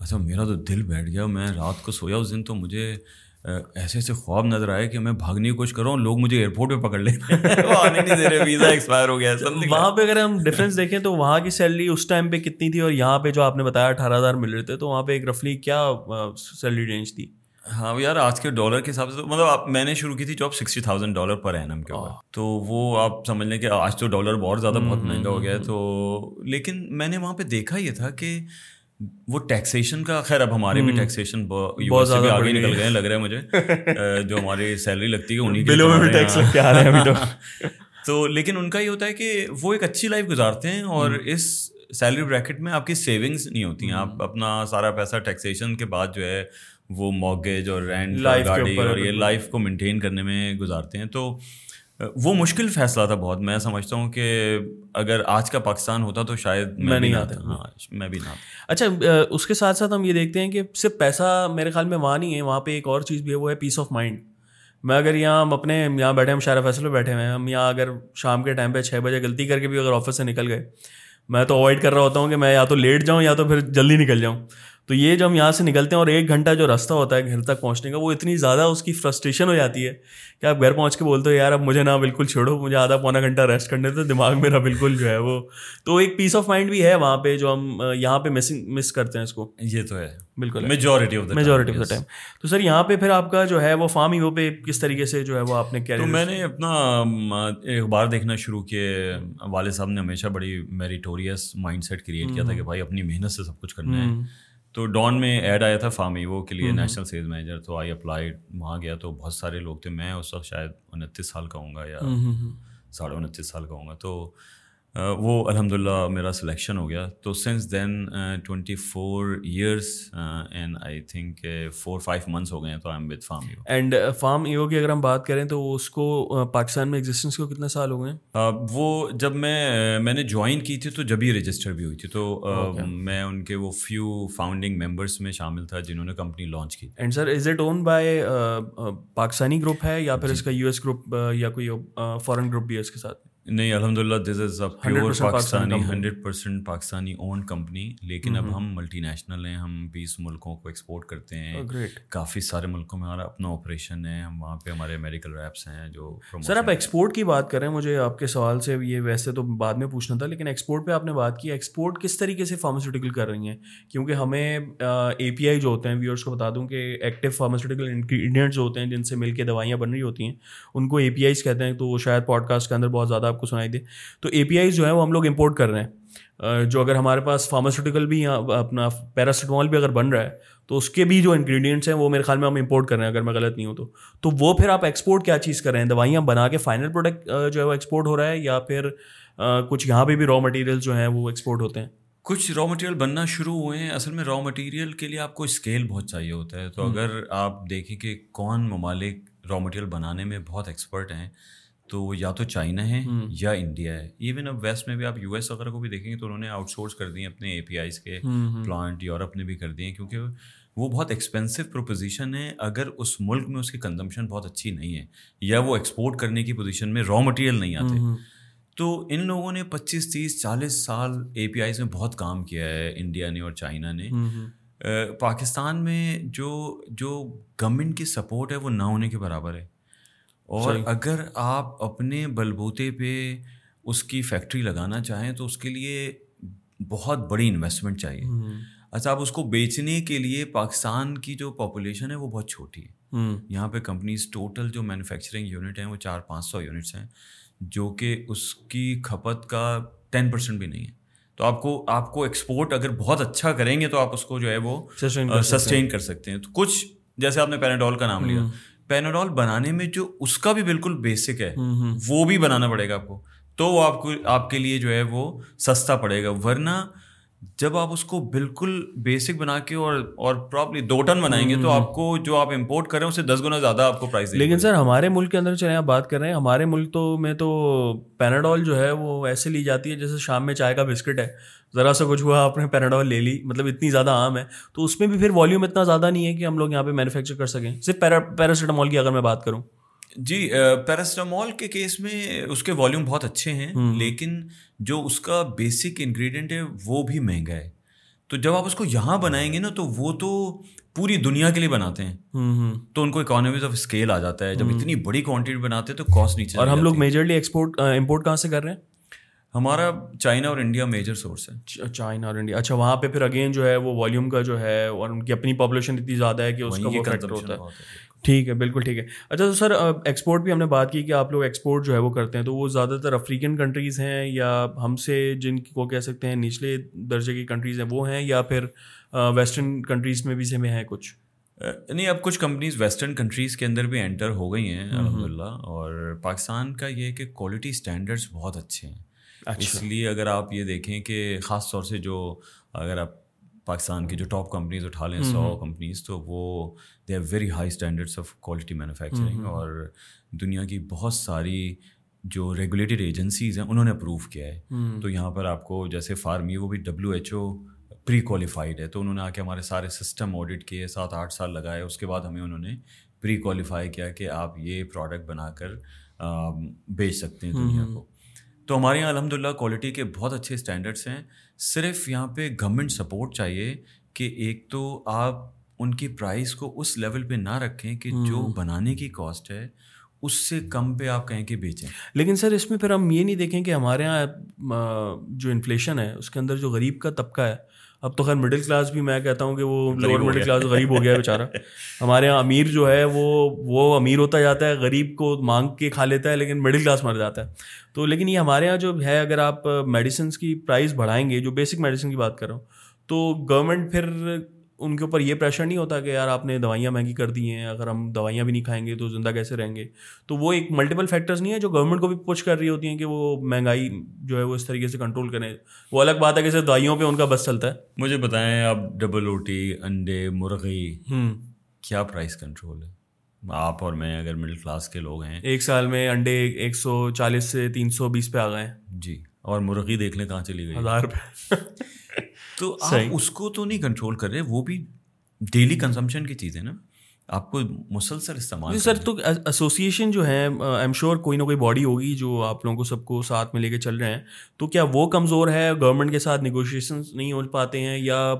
B: اچھا میرا تو دل بیٹھ گیا۔ میں رات کو سویا اس دن تو مجھے ایسے ایسے خواب نظر آئے کہ میں بھاگنے کی کوشش کروں لوگ مجھے ایئرپورٹ پہ پکڑ لیں ویزا ایکسپائر ہو گیا
A: وہاں پہ اگر ہم ڈفرینس دیکھیں تو وہاں کی سیلری اس ٹائم پہ کتنی تھی اور یہاں پہ جو آپ نے بتایا اٹھارہ ہزار مل رہے تھے تو وہاں پہ ایک رفلی کیا سیلری رینج تھی؟
B: ہاں یار آج کے ڈالر کے حساب سے مطلب میں نے شروع کی تھی جاب سکسٹی تھاؤزینڈ ڈالر پر اینم کے اوپر۔ تو وہ آپ سمجھ لیں کہ آج تو ڈالر بہت زیادہ بہت مہنگا ہو گیا ہے تو لیکن میں نے وہاں پہ دیکھا یہ تھا کہ وہ ٹیکسیشن کا خیر اب ہمارے بھی ٹیکسیشن بہت زیادہ آگے نکل گئے لگ رہا ہے مجھے۔ *laughs* جو ہماری سیلری لگتی ہے انہیں *laughs* تو۔ لیکن ان کا یہ ہوتا ہے کہ وہ ایک اچھی لائف گزارتے ہیں اور اس سیلری بریکٹ میں آپ کی سیونگس نہیں ہوتی ہیں۔ آپ اپنا سارا پیسہ ٹیکسیشن کے بعد جو ہے وہ موگیج اور رینٹ گاڑی اور یہ لائف کو مینٹین کرنے میں گزارتے ہیں۔ تو وہ مشکل فیصلہ تھا بہت۔ میں سمجھتا ہوں کہ اگر آج کا پاکستان ہوتا تو شاید
A: میں نہیں آتا ہاں
B: میں بھی نہ
A: اچھا اس کے ساتھ ساتھ ہم یہ دیکھتے ہیں کہ صرف پیسہ میرے خیال میں وہاں نہیں ہے وہاں پہ ایک اور چیز بھی ہے وہ ہے پیس آف مائنڈ میں اگر یہاں ہم اپنے یہاں بیٹھے ہم شارہ فیصل پہ بیٹھے ہوئے ہیں ہم یہاں اگر شام کے ٹائم پہ چھ بجے غلطی کر کے بھی اگر آفس سے نکل گئے میں تو اوائڈ کر رہا ہوتا ہوں کہ میں یا تو لیٹ جاؤں یا تو پھر جلدی نکل جاؤں۔ تو یہ جو ہم یہاں سے نکلتے ہیں اور ایک گھنٹہ جو راستہ ہوتا ہے گھر تک پہنچنے کا وہ اتنی زیادہ اس کی فرسٹریشن ہو جاتی ہے کہ آپ گھر پہنچ کے بولتے ہو یار اب مجھے نہ بالکل چھوڑو مجھے آدھا پونا گھنٹہ ریسٹ کرنے تو دماغ میرا بالکل جو ہے وہ تو ایک پیس آف مائنڈ بھی ہے وہاں پہ جو ہم یہاں پہ مسنگ مس کرتے ہیں اس کو۔
B: یہ تو ہے۔
A: بالکل۔
B: Majority of
A: majority of the time تو سر یہاں پہ پھر آپ کا جو ہے وہ فارم ایو پہ کس طریقے سے جو ہے وہ آپ نے کیا
B: میں نے اپنا اخبار دیکھنا شروع کیے۔ والد صاحب نے ہمیشہ بڑی میریٹوریس مائنڈ سیٹ کریٹ کیا تھا کہ بھائی اپنی محنت سے سب کچھ کرنا ہے۔ تو ڈان میں ایڈ آیا تھا فارمی وہ کے لیے نیشنل سیلز مینیجر تو آئی اپلائیڈ وہاں گیا تو بہت سارے لوگ تھے میں اس وقت شاید انتیس سال کا ہوں گا یا ساڑھے انتیس سال کا ہوں گا۔ تو وہ الحمد للہ میرا سلیکشن ہو گیا۔ تو since then twenty four years and I think four five months ہو گئے ہیں تو I am with PharmEvo
A: and PharmEvo کی اگر ہم بات کریں تو اس کو پاکستان میں ایگزسٹنس کو کتنے سال ہو گئے
B: وہ جب میں میں نے جوائن کی تھی تو جب ہی رجسٹر بھی ہوئی تھی۔ تو میں ان کے وہ فیو فاؤنڈنگ ممبرس میں شامل تھا جنہوں نے کمپنی لانچ کی۔
A: And sir is it own by Pakistani group ہے یا پھر اس کا یو ایس گروپ یا کوئی فارن گروپ بھی ہے اس کے ساتھ؟
B: نہیں الحمد للہ this is a pure Pakistani hundred percent Pakistani own company لیکن اب ہم ملٹی نیشنل ہیں ہم بیس ملکوں کو ایکسپورٹ کرتے ہیں۔ کافی سارے ملکوں میں ہمارا اپنا آپریشن ہے ہم وہاں پہ ہمارے میڈیکل ریپس ہیں جو
A: سر آپ ایکسپورٹ کی بات کریں مجھے آپ کے سوال سے یہ ویسے تو بعد میں پوچھنا تھا لیکن ایکسپورٹ پہ آپ نے بات کی ایکسپورٹ کس طریقے سے فارماسیوٹیکل کر رہی ہیں؟ کیونکہ ہمیں اے پی آئی جو ہوتے ہیں ویورس کو بتا دوں کہ ایکٹیو فارماسیوٹیکل انگریڈینٹس جو ہوتے ہیں جن سے مل کے دوائیاں بن رہی ہوتی ہیں ان کو اے پی آئیز کہتے ہیں تو شاید پوڈ کاسٹ کے اندر بہت زیادہ آپ کو سنائی دے۔ تو اے پی آئیز جو ہیں وہ ہم لوگ امپورٹ کر رہے ہیں۔ جو اگر ہمارے پاس فارماسیوٹیکل بھی اپنا پیراسیٹامول بھی اگر بن رہا ہے تو اس کے بھی جو انگریڈینٹس ہیں وہ میرے خیال میں ہم امپورٹ کر رہے ہیں اگر میں غلط نہیں ہوں تو۔ تو وہ پھر آپ ایکسپورٹ کیا چیز کر رہے ہیں؟ دوائیاں بنا کے فائنل پروڈکٹ جو ہے وہ ایکسپورٹ ہو رہا ہے یا پھر کچھ یہاں پہ بھی را مٹیریل جو ہیں وہ ایکسپورٹ ہوتے ہیں؟
B: کچھ را مٹیریل بننا شروع ہوئے ہیں۔ اصل میں را مٹیریل کے لیے آپ کو اسکیل بہت چاہیے ہوتا ہے۔ تو اگر آپ دیکھیں کہ کون ممالک را مٹیریل بنانے میں بہت ایکسپرٹ ہیں تو وہ یا تو چائنا ہے یا انڈیا ہے۔ ایون اب ویسٹ میں بھی آپ یو ایس وغیرہ کو بھی دیکھیں گے تو انہوں نے آؤٹ سورس کر دیے اپنے اے پی آئیز کے پلانٹ یورپ نے بھی کر دیے کیونکہ وہ بہت ایکسپینسو پروپوزیشن ہے۔ اگر اس ملک میں اس کی کنزمپشن بہت اچھی نہیں ہے یا وہ ایکسپورٹ کرنے کی پوزیشن میں را مٹیریل نہیں آتے۔ تو ان لوگوں نے پچیس تیس چالیس سال اے پی آئیز میں بہت کام کیا ہے انڈیا نے اور چائنا نے۔ پاکستان میں جو جو گورنمنٹ کی سپورٹ ہے وہ نہ ہونے کے برابر ہے۔ اور اگر آپ اپنے بلبوتے پہ اس کی فیکٹری لگانا چاہیں تو اس کے لیے بہت بڑی انویسٹمنٹ چاہیے۔ اچھا آپ اس کو بیچنے کے لیے پاکستان کی جو پاپولیشن ہے وہ بہت چھوٹی ہے۔ یہاں پہ کمپنیز ٹوٹل جو مینوفیکچرنگ یونٹ ہیں وہ چار پانچ سو یونٹس ہیں جو کہ اس کی کھپت کا ٹین پرسینٹ بھی نہیں ہے۔ تو آپ کو آپ کو ایکسپورٹ اگر بہت اچھا کریں گے تو آپ اس کو جو ہے وہ سسٹین کر سکتے ہیں۔ تو کچھ جیسے آپ نے پیراڈول کا نام لیا پیناڈول بنانے میں جو اس کا بھی بالکل بیسک ہے وہ بھی بنانا پڑے گا آپ کو۔ تو وہ آپ کو آپ کے لیے جو ہے وہ سستا پڑے گا۔ ورنہ جب آپ اس کو بالکل بیسک بنا کے اور اور پراپرلی دو ٹن بنائیں گے تو آپ کو جو آپ امپورٹ کریں اس سے دس گنا زیادہ آپ کو پرائز
A: لیکن سر ہمارے ملک کے اندر چلے آپ بات کر رہے ہیں ہمارے ملک تو میں تو پیناڈول جو ہے وہ ایسے لی جاتی ہے جیسے شام میں چائے کا بسکٹ ہے۔ ذرا سا کچھ ہوا آپ نے پیناڈول لے لی مطلب اتنی زیادہ عام ہے۔ تو اس میں بھی پھر والیوم اتنا زیادہ نہیں ہے کہ ہم لوگ یہاں پہ مینوفیکچر کر سکیں۔ صرف پیراسیٹامول کی اگر میں بات کروں۔
B: جی پیراسٹامول کے کیس میں اس کے والیوم بہت اچھے ہیں لیکن جو اس کا بیسک انگریڈینٹ ہے وہ بھی مہنگا ہے۔ تو جب آپ اس کو یہاں بنائیں گے نا تو وہ تو پوری دنیا کے لیے بناتے ہیں۔ تو ان کو اکانومیز آف اسکیل آ جاتا ہے۔ جب اتنی بڑی کوانٹٹی بناتے ہیں تو کاسٹ نیچے
A: اور ہم لوگ میجرلی ایکسپورٹ امپورٹ کہاں سے کر رہے ہیں؟
B: ہمارا چائنا اور انڈیا میجر سورس ہے۔
A: چائنا اور انڈیا۔ اچھا وہاں پہ پھر اگین جو ہے وہ والیوم کا جو ہے اور ان کی اپنی پاپولیشن اتنی زیادہ ہے کہ اس کا وہ فیکٹر ہوتا ہے۔ ٹھیک ہے بالکل ٹھیک ہے۔ اچھا تو سر ایکسپورٹ بھی ہم نے بات کی کہ آپ لوگ ایکسپورٹ جو ہے وہ کرتے ہیں تو وہ زیادہ تر افریقن کنٹریز ہیں یا ہم سے جن کو کہہ سکتے ہیں نچلے درجے کی کنٹریز ہیں وہ ہیں یا پھر ویسٹرن کنٹریز میں بھی سے میں ہیں کچھ؟
B: نہیں اب کچھ کمپنیز ویسٹرن کنٹریز کے اندر بھی انٹر ہو گئی ہیں الحمد للہ اور پاکستان کا یہ کہ کوالٹی اسٹینڈرڈس بہت اچھے ہیں۔ اس لیے اگر آپ یہ دیکھیں کہ خاص طور سے جو اگر آپ پاکستان کی جو ٹاپ کمپنیز اٹھا لیں سو کمپنیز تو وہ they are very high standards of quality manufacturing اور دنیا کی بہت ساری جو ریگولیٹڈ ایجنسیز ہیں انہوں نے اپروو کیا ہے۔ تو یہاں پر آپ کو جیسے فارمی وہ بھی W H O pre qualified ہے۔ تو انہوں نے آ کے ہمارے سارے سسٹم آڈٹ کیے سات آٹھ سال لگائے۔ اس کے بعد ہمیں انہوں نے پری کوالیفائی کیا کہ آپ یہ پروڈکٹ بنا کر بیچ سکتے ہیں دنیا کو۔ تو ہمارے یہاں الحمد للہ کوالٹی کے بہت اچھے اسٹینڈرڈس ہیں۔ صرف یہاں پہ گورنمنٹ سپورٹ چاہیے کہ ایک تو آپ ان کی پرائز کو اس لیول پہ نہ رکھیں کہ جو بنانے کی کاسٹ ہے اس سے کم پہ آپ کہیں کہ بیچیں۔
A: لیکن سر اس میں پھر ہم یہ نہیں دیکھیں کہ ہمارے یہاں جو انفلیشن ہے اس کے اندر جو غریب کا طبقہ ہے اب تو خیر مڈل کلاس بھی میں کہتا ہوں کہ وہ لوور مڈل کلاس غریب ہو گیا ہے بیچارہ۔ *laughs* ہمارے یہاں امیر جو ہے وہ وہ امیر ہوتا جاتا ہے غریب کو مانگ کے کھا لیتا ہے لیکن مڈل کلاس مر جاتا ہے۔ تو لیکن یہ ہمارے یہاں جو ہے اگر آپ میڈیسنس کی پرائز بڑھائیں گے جو بیسک میڈیسن کی بات کر رہا ہوں تو گورنمنٹ پھر ان کے اوپر یہ پریشر نہیں ہوتا کہ یار آپ نے دوائیاں مہنگی کر دی ہیں اگر ہم دوائیاں بھی نہیں کھائیں گے تو زندہ کیسے رہیں گے؟ تو وہ ایک ملٹیپل فیکٹرز نہیں ہے جو گورنمنٹ کو بھی پوچھ کر رہی ہوتی ہیں کہ وہ مہنگائی جو ہے وہ اس طریقے سے کنٹرول کریں۔ وہ الگ بات ہے کہ صرف دوائیوں پہ ان کا بس چلتا ہے۔
B: مجھے بتائیں اب ڈبل روٹی انڈے مرغی کیا پرائز کنٹرول ہے؟ آپ اور میں اگر مڈل کلاس کے لوگ ہیں۔
A: ایک سال میں انڈے ایک سو چالیس سے تین سو بیس پہ آ گئے۔
B: جی اور مرغی دیکھ لیں کہاں چلی گئی۔
A: ہزار روپے *laughs*
B: تو آپ اس کو تو نہیں کنٹرول کر رہے وہ بھی ڈیلی کنزمپشن کی چیز ہے نا۔ آپ کو مسلسل استعمال
A: سر تو ایسوسیشن جو ہے آئی ایم شیور کوئی نہ کوئی باڈی ہوگی جو آپ لوگوں کو سب کو ساتھ میں لے کے چل رہے ہیں۔ تو کیا وہ کمزور ہے؟ گورنمنٹ کے ساتھ نیگوشیشن نہیں ہو پاتے ہیں یا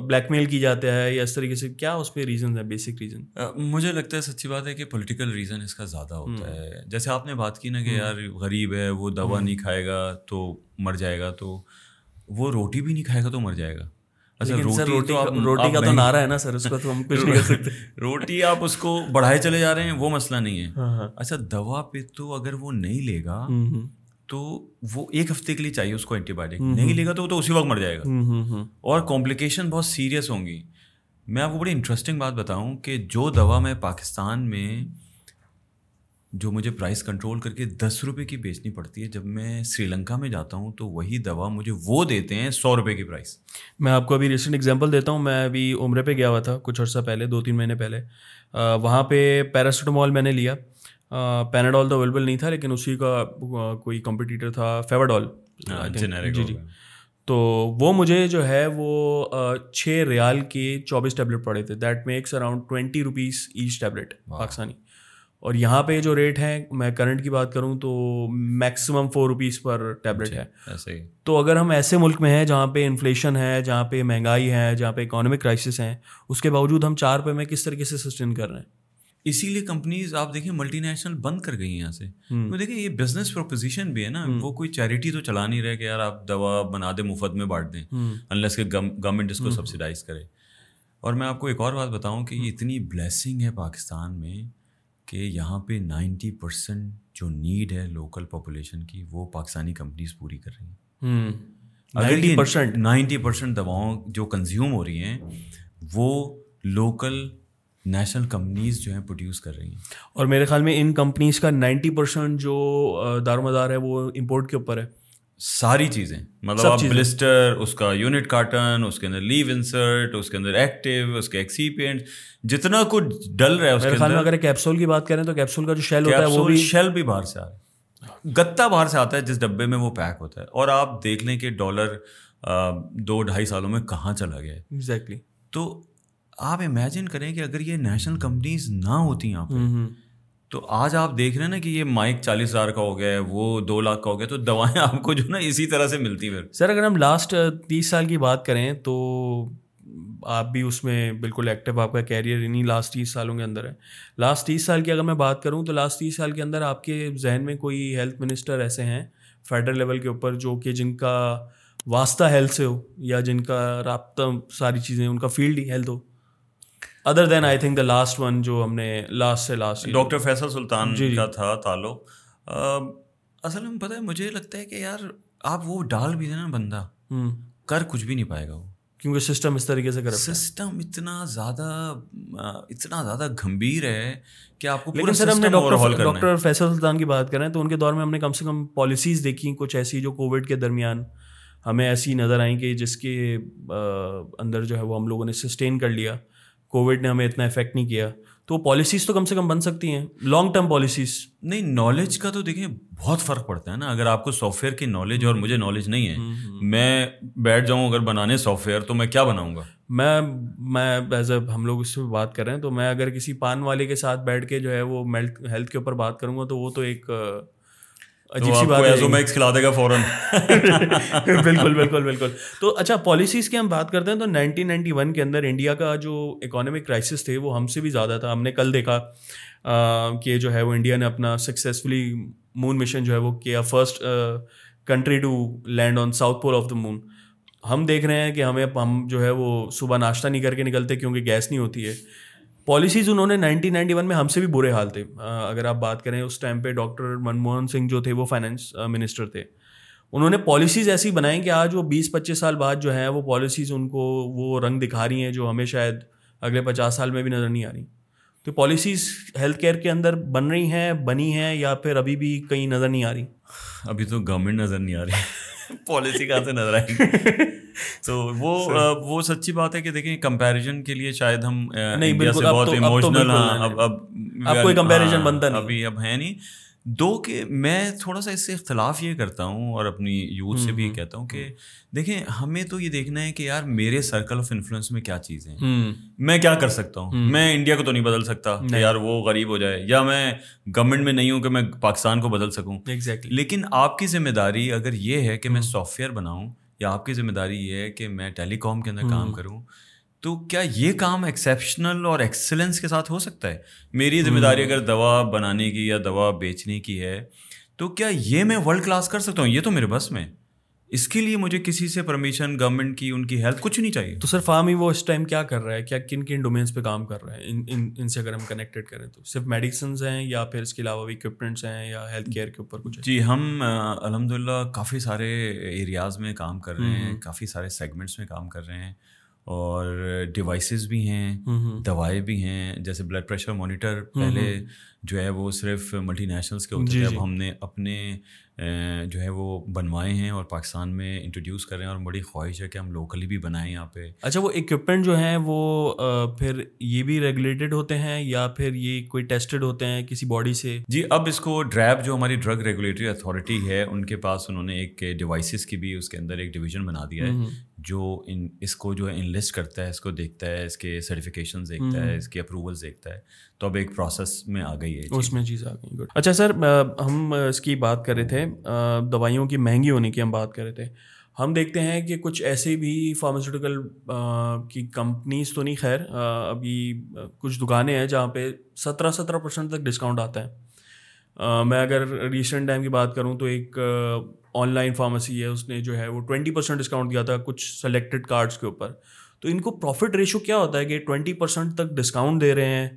A: بلیک میل کی جاتا ہے یا اس طریقے سے کیا اس پہ ریزن ہے بیسک ریزن
B: مجھے لگتا ہے سچی بات ہے کہ پولیٹیکل ریزن اس کا زیادہ ہوتا ہے۔ جیسے آپ نے بات کی نا کہ یار غریب ہے وہ دوا نہیں کھائے گا تو مر جائے گا تو وہ روٹی بھی نہیں کھائے گا تو مر جائے گا۔
A: اچھا روٹی کا تو نعرہ ہے نا سر اس کا تو ہم کچھ نہیں کر *laughs* سکتے۔
B: روٹی آپ اس کو بڑھائے چلے جا رہے ہیں وہ مسئلہ نہیں ہے۔ ہاں، ہاں۔ اچھا دوا پہ تو اگر وہ نہیں لے گا تو وہ ایک ہفتے کے لیے چاہیے اس کو اینٹی بایوٹک نہیں لے گا تو وہ تو اسی وقت مر جائے گا۔ اور کمپلیکیشن بہت سیریس ہوں گی۔ میں آپ کو بڑی انٹرسٹنگ بات بتاؤں کہ جو دوا میں پاکستان میں جو مجھے پرائز کنٹرول کر کے دس روپے کی بیچنی پڑتی ہے جب میں سری لنکا میں جاتا ہوں تو وہی دوا مجھے وہ دیتے ہیں سو روپے کی پرائز
A: میں آپ کو ابھی ریسنٹ اگزامپل دیتا ہوں۔ میں ابھی عمرے پہ گیا ہوا تھا کچھ عرصہ پہلے دو تین مہینے پہلے۔ وہاں پہ پیراسیٹامول میں نے لیا۔ پیناڈول تو اویلیبل نہیں تھا لیکن اسی کا کوئی کمپٹیٹر تھا فیواڈول
B: ہاں، جی جی.
A: تو وہ مجھے جو ہے وہ چھ ریال کے چوبیس ٹیبلیٹ پڑے تھے۔ That makes around twenty rupees each tablet Pakistani. اور یہاں پہ جو ریٹ ہے میں کرنٹ کی بات کروں تو maximum four rupees per tablet ہے۔
B: ایسے ہی۔
A: تو اگر ہم ایسے ملک میں ہیں جہاں پہ انفلیشن ہے جہاں پہ مہنگائی ہے جہاں پہ اکانومک کرائسس ہیں اس کے باوجود ہم چار روپے میں کس طریقے سے سسٹین کر رہے ہیں؟
B: اسی لیے کمپنیز آپ دیکھیں ملٹی نیشنل بند کر گئی ہیں یہاں سے۔ دیکھیں یہ بزنس پروپوزیشن بھی ہے نا۔ وہ کوئی چیریٹی تو چلا نہیں رہے کہ یار آپ دوا بنا دیں مفت میں بانٹ دیں۔ انلیس کہ گورنمنٹ اس کو سبسڈائز کرے۔ اور میں آپ کو ایک اور بات بتاؤں کہ یہ اتنی بلیسنگ ہے پاکستان میں کہ یہاں پہ نائنٹی پرسینٹ جو نیڈ ہے لوکل پاپولیشن کی وہ پاکستانی کمپنیز پوری کر رہی ہیں۔ نائنٹی پرسینٹ دواؤں جو کنزیوم ہو رہی ہیں وہ لوکل نیشنل کمپنیز جو ہیں پروڈیوس کر رہی ہیں۔
A: اور میرے خیال میں ان کمپنیز کا نائنٹی پرسینٹ جو دار مدار ہے وہ امپورٹ کے اوپر ہے۔
B: ساری چیزیں۔ مطلب آپ بلسٹر اس کا یونٹ کارٹن اس کے اندر لیو انسرٹ اس کے اندر ایکٹیو اس کے ایکسیپینٹ جتنا کچھ ڈل رہا ہے اس کے اندر
A: اگر کیپسول کی بات کریں تو کیپسول کا جو شیل ہوتا ہے وہ بھی
B: شیل بھی باہر سے آ رہا ہے۔ گتا باہر سے آتا ہے جس ڈبے میں وہ پیک ہوتا ہے۔ اور آپ دیکھ لیں کہ ڈالر دو ڈھائی سالوں میں کہاں چلا گیا
A: ایگزیکٹلی
B: تو آپ امیجن کریں کہ اگر یہ نیشنل کمپنیز نہ ہوتی یہاں پہ تو آج آپ دیکھ رہے ہیں نا کہ یہ مائک چالیس ہزار کا ہو گیا ہے وہ دو لاکھ کا ہو گیا تو دوائیں *laughs* آپ کو جو نا اسی طرح سے ملتی پھر۔
A: سر اگر ہم لاسٹ تیس سال کی بات کریں تو آپ بھی اس میں بالکل ایکٹیو آپ کا کیریئر انہیں لاسٹ تیس سالوں کے اندر ہے۔ لاسٹ تیس سال کی اگر میں بات کروں تو لاسٹ تیس سال کے اندر آپ کے ذہن میں کوئی ہیلتھ منسٹر ایسے ہیں فیڈرل لیول کے اوپر جو کہ جن کا واسطہ ہیلتھ سے ہو یا جن کا رابطہ ساری چیزیں ان کا فیلڈ ہی health who other then I think the last one جو ہم نے لاسٹ سے لاسٹ
B: ڈاکٹر فیصل سلطان جی کا تھا تعلق۔ اصل میں پتہ ہے مجھے لگتا ہے کہ یار آپ وہ ڈال بھی دینا بندہ کر کچھ بھی نہیں پائے گا وہ۔
A: کیونکہ سسٹم اس طریقے سے
B: سسٹم اتنا زیادہ اتنا زیادہ گمبھیر ہے کہ آپ کو
A: لیکن سر ہم نے ڈاکٹر ڈاکٹر فیصل سلطان کی بات کریں تو ان کے دور میں ہم نے کم سے کم پالیسیز دیکھی کچھ ایسی جو کووڈ کے درمیان ہمیں ایسی نظر آئیں کہ جس کے اندر جو ہے وہ ہم لوگوں نے سسٹین کر لیا۔ کووڈ نے ہمیں اتنا افیکٹ نہیں کیا۔ تو پالیسیز تو کم سے کم بن سکتی ہیں۔ لانگ ٹرم پالیسیز
B: نہیں نالج کا تو دیکھیں بہت فرق پڑتا ہے نا۔ اگر آپ کو سافٹ ویئر کی نالج اور مجھے نالج نہیں ہے میں بیٹھ جاؤں اگر بنانے سافٹ ویئر تو میں کیا بناؤں گا؟
A: میں میں ایز اے ہم لوگ اس پہ بات کر رہے ہیں تو میں اگر کسی پان والے کے ساتھ بیٹھ کے جو ہے وہ ہیلتھ کے اوپر بات کروں گا تو وہ تو ایک
B: عجیب سی بات ہے کھلا دے گا فوراً۔ *laughs*
A: بالکل بالکل بالکل۔ تو اچھا پالیسیز کی ہم بات کرتے ہیں تو نائنٹین نائنٹی ون کے اندر انڈیا کا جو اکانومک کرائسس تھے وہ ہم سے بھی زیادہ تھا۔ ہم نے کل دیکھا کہ جو ہے وہ انڈیا نے اپنا سکسیزفلی مون مشن جو ہے وہ کیا۔ First country to land on south pole of the moon ہم دیکھ رہے ہیں کہ ہمیں ہم جو ہے وہ صبح ناشتہ نہیں کر کے نکلتے کیونکہ گیس نہیں ہوتی ہے۔ پالیسیز انہوں نے نائنٹین نائنٹی ون میں ہم سے بھی برے حال تھے۔ اگر آپ بات کریں، اس ٹائم پہ ڈاکٹر منموہن سنگھ جو تھے، وہ فائنینس منسٹر تھے۔ انہوں نے پالیسیز ایسی بنائیں کہ آج وہ بیس پچیس سال بعد جو ہے وہ پالیسیز ان کو وہ رنگ دکھا رہی ہیں جو ہمیں شاید اگلے پچاس سال میں بھی نظر نہیں آ رہی۔ تو پالیسیز ہیلتھ کیئر کے اندر بن رہی ہیں، بنی ہیں یا پھر ابھی بھی کہیں نظر نہیں آ رہی؟
B: ابھی تو گورنمنٹ نظر نہیں آ رہی۔ پالیسی کہاں سے نظر آئے گی؟ *laughs* تو وہ وہ سچی بات ہے کہ دیکھیں کمپیریزن کے لیے شاید ہم
A: نہیں بہت ایموشنل اب اب کوئی کمپیریزن بنتا نہیں۔
B: ابھی اب ہے نہیں۔ دو کہ میں تھوڑا سا اس سے اختلاف یہ کرتا ہوں اور اپنی یوتھ سے بھی یہ کہتا ہوں کہ دیکھیں ہمیں تو یہ دیکھنا ہے کہ یار میرے سرکل آف انفلوئنس میں کیا چیزیں ہیں؟ میں کیا کر سکتا ہوں؟ میں انڈیا کو تو نہیں بدل سکتا کہ یار وہ غریب ہو جائے یا میں گورنمنٹ میں نہیں ہوں کہ میں پاکستان کو بدل سکوں۔ لیکن آپ کی ذمہ داری اگر یہ ہے کہ میں سافٹ ویئر بناؤں یا آپ کی ذمہ داری یہ ہے کہ میں ٹیلی کام کے اندر کام کروں تو کیا یہ کام ایکسیپشنل اور ایکسلنس کے ساتھ ہو سکتا ہے؟ میری ذمہ داری اگر دوا بنانے کی یا دوا بیچنے کی ہے تو کیا یہ میں ورلڈ کلاس کر سکتا ہوں؟ یہ تو میرے بس میں۔ اس کے لیے مجھے کسی سے پرمیشن گورنمنٹ کی ان کی ہیلپ کچھ نہیں چاہیے۔
A: تو سر فارمی وہ اس ٹائم کیا کر رہا ہے؟ کیا کن کن ڈومینس پہ کام کر رہا ہے؟ ان ان ان سے اگر ہم کنیکٹیڈ کریں تو۔ صرف میڈیسنز ہیں یا پھر اس کے علاوہ بھی اکوپمنٹس ہیں یا ہیلتھ کیئر کے اوپر کچھ
B: جی ہم الحمد للہ کافی سارے ایریاز میں کام کر رہے ہیں کافی سارے سیگمنٹس میں کام کر رہے ہیں۔ اور ڈیوائسیز بھی ہیں دوائیں بھی ہیں جیسے بلڈ پریشر مانیٹر پہلے جو ہے وہ صرف ملٹی نیشنلس کے ہوتے تھے اب ہم نے اپنے جو ہے وہ بنوائے ہیں اور پاکستان میں انٹروڈیوس کر رہے ہیں اور بڑی خواہش ہے کہ ہم لوکلی بھی بنائیں یہاں پہ۔
A: اچھا وہ اکوپمنٹ جو ہیں وہ پھر یہ بھی ریگولیٹڈ ہوتے ہیں یا پھر یہ کوئی ٹیسٹڈ ہوتے ہیں کسی باڈی سے؟
B: جی اب اس کو ڈریب جو ہماری ڈرگ ریگولیٹری اتھارٹی ہے ان کے پاس انہوں نے ایک ڈیوائسیز کی بھی اس کے اندر ایک ڈویژن بنا دیا ہے۔ جو ان اس کو جو ہے انلسٹ کرتا ہے اس کو دیکھتا ہے اس کے سرٹیفکیشن دیکھتا ہے اس کے اپروولس دیکھتا ہے۔ تو اب ایک پروسیس میں آ گئی ہے
A: اس میں چیز آ گئی گڈ اچھا سر ہم اس کی بات کر رہے تھے۔ دوائیوں کی مہنگی ہونے کی ہم بات کر رہے تھے۔ ہم دیکھتے ہیں کہ کچھ ایسے بھی فارماسیوٹیکل کی کمپنیز تو نہیں خیر ابھی کچھ دکانیں ہیں جہاں پہ سترہ سترہ پرسینٹ تک ڈسکاؤنٹ آتا ہے۔ میں اگر ریسنٹ ٹائم کی بات کروں تو ایک آن لائن فارمیسی ہے اس نے جو ہے وہ ٹوینٹی پرسینٹ ڈسکاؤنٹ دیا تھا کچھ سلیکٹڈ کارڈس کے اوپر۔ تو ان کو پروفٹ ریشو کیا ہوتا ہے کہ ٹوینٹی پرسینٹ تک ڈسکاؤنٹ دے رہے ہیں؟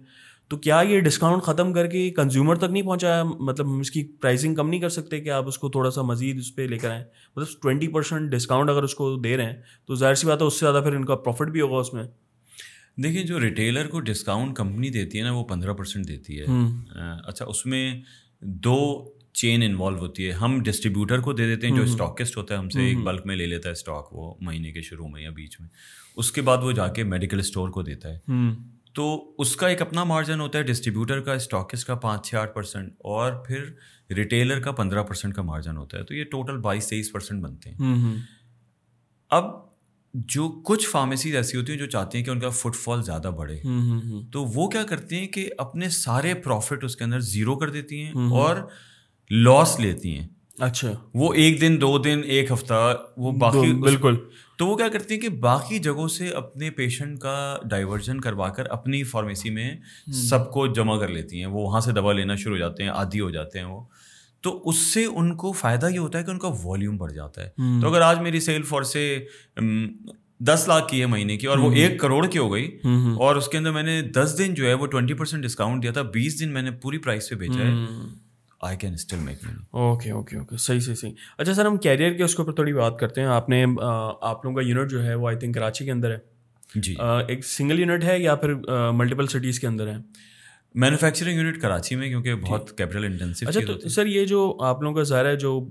A: تو کیا یہ ڈسکاؤنٹ ختم کر کے کنزیومر تک نہیں پہنچایا؟ مطلب ہم اس کی پرائزنگ کم نہیں کر سکتے کہ آپ اس کو تھوڑا سا مزید اس پہ لے کر آئیں۔ مطلب ٹوینٹی پرسینٹ ڈسکاؤنٹ اگر اس کو دے رہے ہیں تو ظاہر سی بات ہے اس سے زیادہ پھر ان کا پروفٹ بھی ہوگا اس میں۔
B: دیکھیں جو ریٹیلر کو ڈسکاؤنٹ کمپنی دیتی ہے نا وہ پندرہ پرسینٹ دیتی ہے۔ اچھا اس میں دو چین انوالو ہوتی ہے۔ ہم ڈسٹریبیوٹر کو دے دیتے ہیں جو اسٹاکسٹ ہوتا ہے ہم سے ایک بلک میں لے لیتا ہے اسٹاک وہ مہینے کے شروع میں یا بیچ میں۔ اس کے بعد وہ جا کے میڈیکل اسٹور کو دیتا ہے۔ تو اس کا ایک اپنا مارجن ہوتا ہے ڈسٹریبیوٹر کا اسٹاکسٹ کا پانچ چھ آٹھ پرسینٹ اور پھر ریٹیلر کا پندرہ پرسینٹ کا مارجن ہوتا ہے۔ تو یہ ٹوٹل بائیس تیئیس پرسینٹ بنتے ہیں۔ اب جو کچھ فارمیسیز ایسی ہوتی ہیں جو چاہتی ہیں کہ ان کا فٹ فال زیادہ بڑھے۔ تو وہ کیا کرتی ہیں کہ اپنے سارے پروفٹ اس کے اندر زیرو کر دیتی ہیں اور لاس لیتی ہیں۔
A: اچھا۔
B: وہ ایک دن دو دن ایک ہفتہ وہ باقی
A: بالکل۔
B: تو وہ کیا کرتی ہیں کہ باقی جگہوں سے اپنے پیشنٹ کا ڈائیورژن کروا کر اپنی فارمیسی میں سب کو جمع کر لیتی ہیں۔ وہ وہاں سے دوا لینا شروع ہو جاتے ہیں عادی ہو جاتے ہیں وہ۔ تو اس سے ان کو فائدہ یہ ہوتا ہے کہ ان کا والیوم بڑھ جاتا ہے۔ تو اگر آج میری سیل فور سے دس لاکھ کی ہے مہینے کی اور وہ ایک کروڑ کی ہو گئی اور اس کے اندر میں نے دس دن جو ہے وہ ٹوینٹی پرسینٹ ڈسکاؤنٹ دیا تھا بیس دن میں نے پوری پرائز پہ بیچا ہے۔ I can still make money
A: okay okay okay صحیح صحیح صحیح. اچھا سر ہم کیریئر کے اس کے اوپر تھوڑی بات کرتے ہیں۔ آپ نے آپ لوگوں کا یونٹ جو ہے وہ آئی تھنک کراچی کے اندر ہے۔
B: جی۔
A: ایک سنگل یونٹ ہے یا پھر ملٹیپل سٹیز کے اندر ہے؟
B: مینوفیکچرنگ یونٹ کراچی میں کیونکہ بہت کیپٹل انٹینسو
A: اچھا تو سر یہ جو آپ لوگوں کا ظاہر ہے جو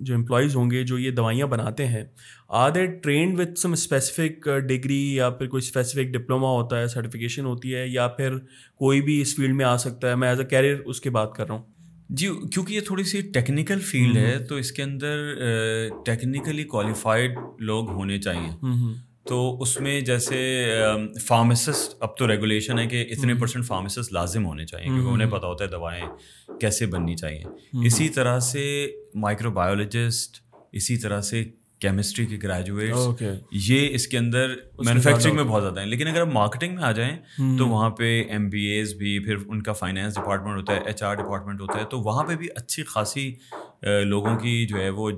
A: جو امپلائیز ہوں گے جو یہ دوائیاں بناتے ہیں are they trained with some specific degree یا پھر کوئی اسپیسیفک ڈپلوما ہوتا ہے سرٹیفکیشن ہوتی ہے یا پھر کوئی بھی اس فیلڈ میں آ سکتا ہے؟ میں ایز اے کیریئر اس کی بات کر رہا ہوں۔
B: جی کیونکہ یہ تھوڑی سی ٹیکنیکل فیلڈ ہے تو اس کے اندر ٹیکنیکلی کوالیفائڈ لوگ ہونے چاہیے۔ تو اس میں جیسے فارماسسٹ اب تو ریگولیشن ہے کہ اتنے پرسینٹ فارماسسٹ لازم ہونے چاہیے کیونکہ انہیں پتہ ہوتا ہے دوائیں کیسے بننی چاہیے۔ اسی طرح سے مائکرو بایولوجسٹ اسی طرح سے کیمسٹری کے گریجویٹ یہ اس کے اندر مینوفیکچرنگ میں بہت زیادہ ہیں. لیکن اگر آپ مارکیٹنگ میں آ جائیں تو وہاں پہ ایم بی ایز بھی پھر ان کا فائنینس ڈپارٹمنٹ ہوتا ہے ایچ آر ڈپارٹمنٹ ہوتا ہے تو وہاں پہ بھی اچھی خاصی لوگوں کی جو ہے وہ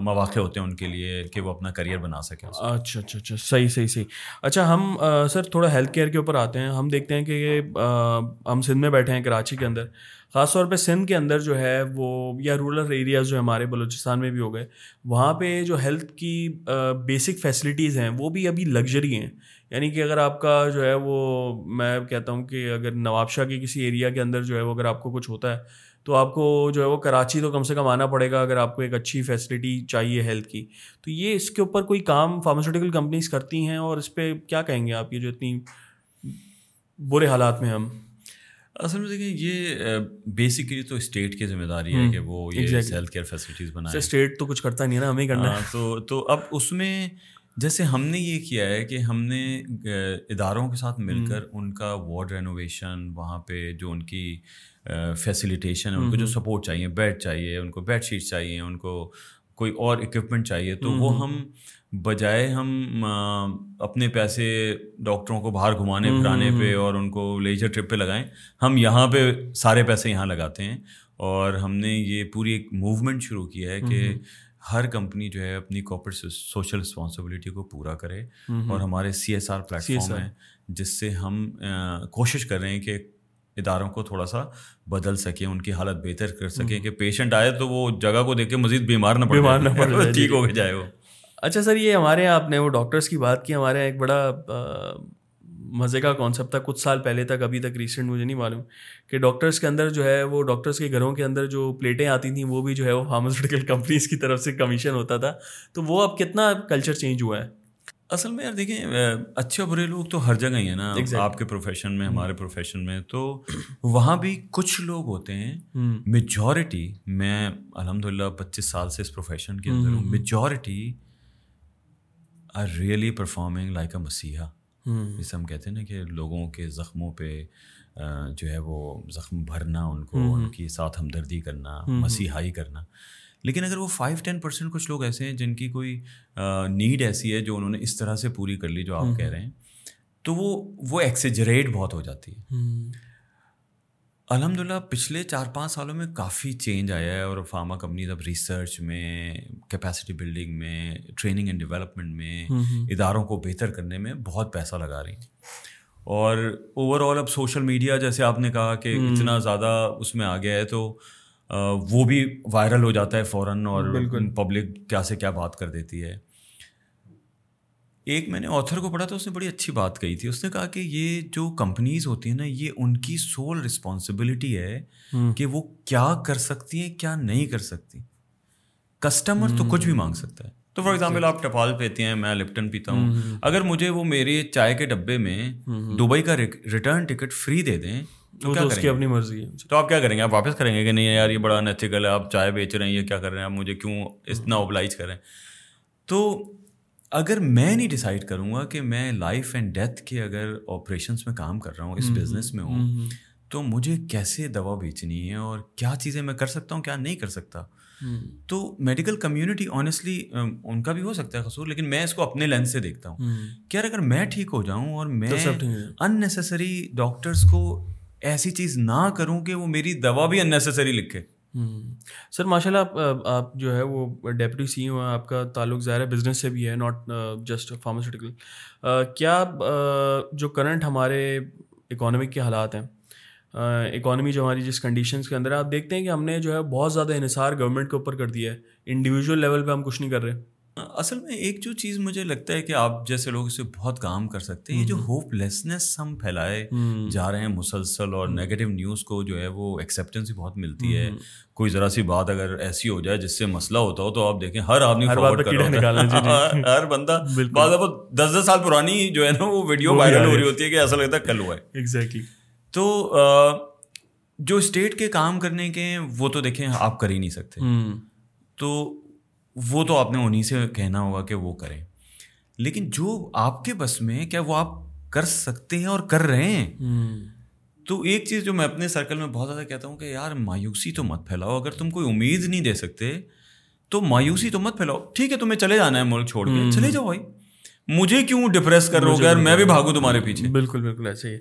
B: مواقع ہوتے ہیں ان کے لیے کہ وہ اپنا کریئر بنا سکیں
A: اچھا اچھا اچھا صحیح صحیح صحیح۔ اچھا ہم سر، تھوڑا ہیلتھ کیئر کے اوپر آتے ہیں۔ ہم دیکھتے ہیں کہ ہم سندھ میں بیٹھے ہیں، کراچی کے اندر۔ خاص طور پہ سندھ کے اندر جو ہے وہ، یا رورل ایریاز جو ہمارے بلوچستان میں بھی ہو گئے، وہاں پہ جو ہیلتھ کی بیسک فیسلٹیز ہیں، وہ بھی ابھی لگژری ہیں۔ یعنی کہ اگر آپ کا جو ہے وہ، میں کہتا ہوں کہ اگر نواب شاہ کے کسی ایریا کے اندر جو ہے وہ اگر آپ کو کچھ ہوتا ہے تو آپ کو جو ہے وہ کراچی تو کم سے کم آنا پڑے گا اگر آپ کو ایک اچھی فیسلٹی چاہیے ہیلتھ کی۔ تو یہ اس کے اوپر کوئی کام فارماسیوٹیکل کمپنیز کرتی ہیں اور اس پہ کیا کہیں گے آپ یہ جو اتنی برے حالات میں ہم؟
B: اصل میں دیکھیں یہ بیسکلی تو اسٹیٹ کی ذمہ داری ہے کہ وہ یہ ہیلتھ کیئر فیسلٹیز بنائے
A: اسٹیٹ تو کچھ کرتا نہیں ہے نا ہمیں کرنا
B: تو تو اب اس میں جیسے ہم نے یہ کیا ہے کہ ہم نے اداروں کے ساتھ مل کر ان کا وارڈ رینوویشن وہاں پہ جو ان کی فیسیلیٹیشن ہے ان کو جو سپورٹ چاہیے بیڈ چاہیے ان کو بیڈ شیٹ چاہیے ان کو کوئی اور اکوپمنٹ چاہیے تو وہ ہم بجائے ہم اپنے پیسے ڈاکٹروں کو باہر گھمانے پھرانے پہ اور ان کو لیجر ٹرپ پہ لگائیں ہم یہاں پہ سارے پیسے یہاں لگاتے ہیں۔ اور ہم نے یہ پوری ایک موومنٹ شروع کیا ہے کہ ہر کمپنی جو ہے اپنی کارپوریٹ سوشل رسپانسبلٹی کو پورا کرے۔ اور ہمارے سی ایس آر پلیٹفارم ہیں جس سے ہم کوشش کر رہے ہیں کہ اداروں کو تھوڑا سا بدل سکیں ان کی حالت بہتر کر سکیں کہ پیشنٹ آئے تو وہ جگہ کو دیکھ کے مزید بیمار نہ
A: بیمار نہ پڑے *laughs*
B: ٹھیک ہو جائے وہ۔
A: اچھا سر یہ ہمارے یہاں آپ نے وہ ڈاکٹرس کی بات کی ہمارے یہاں ایک بڑا مزے کا کانسیپٹ تھا۔ کچھ سال پہلے تک ابھی تک ریسنٹ مجھے نہیں معلوم کہ ڈاکٹرس کے اندر جو ہے وہ ڈاکٹرس کے گھروں کے اندر جو پلیٹیں آتی تھیں وہ بھی جو ہے وہ فارماسیوٹیکل کمپنیز *laughs* کی طرف سے کمیشن ہوتا تھا۔ تو وہ اب کتنا کلچر چینج ہوا ہے؟
B: اصل میں یار دیکھیں اچھے برے لوگ تو ہر جگہ ہی ہیں نا۔ آپ کے پروفیشن میں ہمارے پروفیشن میں تو وہاں بھی کچھ لوگ ہوتے ہیں۔ میجورٹی میں الحمد للہ پچیس سال سے اس پروفیشن کے اندر ہوں۔ Majority are really performing like a مسیحا جسے ہم کہتے ہیں نا کہ لوگوں کے زخموں پہ جو ہے وہ زخم بھرنا ان کو ان کی ساتھ ہمدردی کرنا مسیحائی کرنا۔ لیکن اگر وہ فائیو ٹین پرسینٹ کچھ لوگ ایسے ہیں جن کی کوئی نیڈ ایسی ہے جو انہوں نے اس طرح سے پوری کر لی جو آپ کہہ رہے ہیں تو وہ وہ ایکسیجریٹ بہت ہو جاتی ہے۔ الحمد للہ پچھلے چار پانچ سالوں میں کافی چینج آیا ہے اور فارما کمپنیز اب ریسرچ میں کیپیسٹی بلڈنگ میں ٹریننگ اینڈ ڈیولپمنٹ میں اداروں کو بہتر کرنے میں بہت پیسہ لگا رہی ہیں۔ اور اوور آل اب سوشل میڈیا جیسے آپ نے کہا کہ اتنا زیادہ اس میں آ گیا ہے تو وہ بھی وائرل ہو جاتا ہے فوراً اور پبلک کیا سے کیا بات کر دیتی ہے۔ ایک میں نے آتھر کو پڑھا تھا اس نے بڑی اچھی بات کہی تھی۔ اس نے کہا کہ یہ جو کمپنیز ہوتی ہیں نا یہ ان کی سول رسپانسبلٹی ہے کہ وہ کیا کر سکتی ہیں کیا نہیں کر سکتی۔ کسٹمر تو کچھ بھی مانگ سکتا ہے۔ تو فار ایگزامپل آپ ٹپال پیتے ہیں میں لپٹن پیتا ہوں۔ اگر مجھے وہ میرے چائے کے ڈبے میں دبئی کا ریٹرن ٹکٹ فری دے دیں
A: تو اس کی اپنی مرضی ہے۔
B: تو آپ کیا کریں گے؟ آپ واپس کریں گے کہ نہیں یار یہ بڑا انتھیکل ہے آپ چائے بیچ رہے ہیں یہ کیا کر رہے ہیں؟ آپ مجھے کیوں اتنا اوبلائز کریں؟ تو اگر میں نہیں ڈیسائڈ کروں گا کہ میں لائف اینڈ ڈیتھ کے اگر آپریشنس میں کام کر رہا ہوں اس بزنس میں ہوں تو مجھے کیسے دوا بیچنی ہے اور کیا چیزیں میں کر سکتا ہوں کیا نہیں کر سکتا؟ تو میڈیکل کمیونٹی آنیسٹلی ان کا بھی ہو سکتا ہے قصور لیکن میں اس کو اپنے لینس سے دیکھتا ہوں کہ یار اگر میں ٹھیک ہو جاؤں اور میں ان نیسسری ڈاکٹرس کو ایسی چیز نہ کروں کہ وہ میری دوا بھی ان نیسسری لکھے
A: سر ماشاء اللہ آپ جو ہے، وہ ڈیپٹی سی او ہیں، آپ کا تعلق ظاہر ہے بزنس سے بھی ہے ناٹ جسٹ فارماسیوٹیکل کیا uh, جو کرنٹ ہمارے اکانومک کے حالات ہیں uh, اکانومی جو ہماری جس کنڈیشنس کے اندر ہے، آپ دیکھتے ہیں کہ ہم نے جو ہے بہت زیادہ انحصار گورنمنٹ کے اوپر کر دیا ہے۔ انڈیویجول لیول پہ ہم کچھ نہیں کر رہے۔
B: اصل میں ایک جو چیز مجھے لگتا ہے کہ آپ جیسے لوگ اس سے بہت کام کر سکتے ہیں یہ جو ہوپ لیسنیس ہم پھیلائے جا رہے ہیں مسلسل اور نیگیٹو نیوز کو جو ہے وہ ایکسیپٹنس بہت ملتی ہے۔ کوئی ذرا سی بات اگر ایسی ہو جائے جس سے مسئلہ ہوتا ہو تو آپ دیکھیں ہر آدمی ہر *laughs* بندہ بعض دس دس سال پرانی جو ہے نا وہ ویڈیو وائرل ہو رہی ہوتی ہے کہ ایسا لگتا ہے کل ہوا ہے۔
A: ایگزیکٹلی
B: تو جو اسٹیٹ کے کام کرنے کے وہ تو دیکھیں آپ کر ہی نہیں سکتے۔ تو وہ تو آپ نے انہیں سے کہنا ہوگا کہ وہ کریں۔ لیکن جو آپ کے بس میں کیا وہ آپ کر سکتے ہیں اور کر رہے ہیں؟ تو ایک چیز جو میں اپنے سرکل میں بہت زیادہ کہتا ہوں کہ یار مایوسی تو مت پھیلاؤ اگر تم کوئی امید نہیں دے سکتے تو مایوسی تو مت پھیلاؤ۔ ٹھیک ہے تمہیں چلے جانا ہے ملک چھوڑ کے۔ چلے جاؤ بھائی۔ مجھے کیوں ڈپریس کر رہا ہو؟ یار میں بھی بھاگوں تمہارے پیچھے۔
A: بالکل بالکل ایسے ہی۔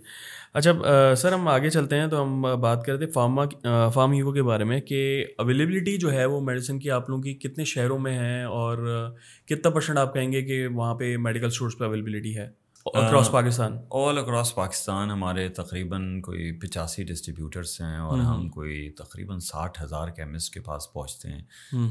A: اچھا سر ہم آگے چلتے ہیں تو ہم بات کرتے ہیں فارما فارم ہیو کے بارے میں کہ اویلیبلٹی جو ہے وہ میڈیسن کی آپ لوگوں کی کتنے شہروں میں ہیں اور کتنا پرسنٹ آپ کہیں گے کہ وہاں پہ میڈیکل اسٹورس پہ اویلیبلٹی ہے across Pakistan?
B: All across Pakistan ہمارے تقریباً کوئی پچاسی ڈسٹریبیوٹرس ہیں اور ہم کوئی تقریباً ساٹھ ہزار کیمسٹ کے پاس پہنچتے ہیں۔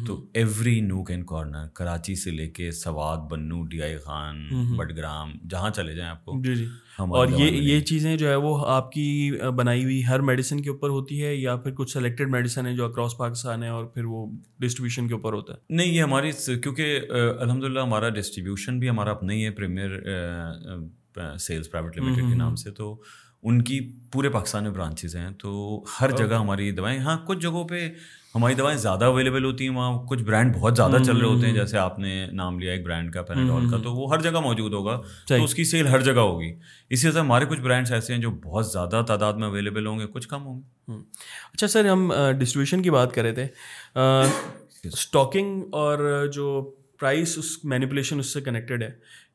B: تو every nook and corner Karachi سے لے کے سواد بنو ڈی آئی خان بڈگرام جہاں چلے جائیں آپ کو۔
A: جی جی۔ اور یہ یہ چیزیں جو ہے وہ آپ کی بنائی ہوئی ہر میڈیسن کے اوپر ہوتی ہے یا پھر کچھ سلیکٹڈ میڈیسن ہے جو اکراس پاکستان ہے اور پھر وہ ڈسٹریبیوشن کے اوپر ہوتا ہے؟
B: نہیں یہ ہماری کیونکہ الحمد للہ ہمارا ڈسٹریبیوشن بھی ہمارا اپنا ہی ہے پریمیئر سیلس پرائیویٹ لمیٹڈ کے نام سے تو ان کی پورے پاکستان میں برانچز ہیں تو ہر جگہ ہماری دوائیں ہاں کچھ جگہوں پہ ہماری دوائیں زیادہ اویلیبل ہوتی ہیں وہاں کچھ برانڈ بہت زیادہ چل رہے ہوتے ہیں جیسے آپ نے نام لیا ایک برانڈ کا پیناڈول کا تو وہ ہر جگہ موجود ہوگا تو اس کی سیل ہر جگہ ہوگی۔ اسی طرح ہمارے کچھ برانڈس ایسے ہیں جو بہت زیادہ تعداد میں اویلیبل ہوں گے کچھ کم ہوں گے۔
A: اچھا سر ہم ڈسٹریبیوشن کی بات کر رہے تھے اسٹاکنگ اور جو پرائس اس مینیپولیشن اس سے کنیکٹیڈ ہے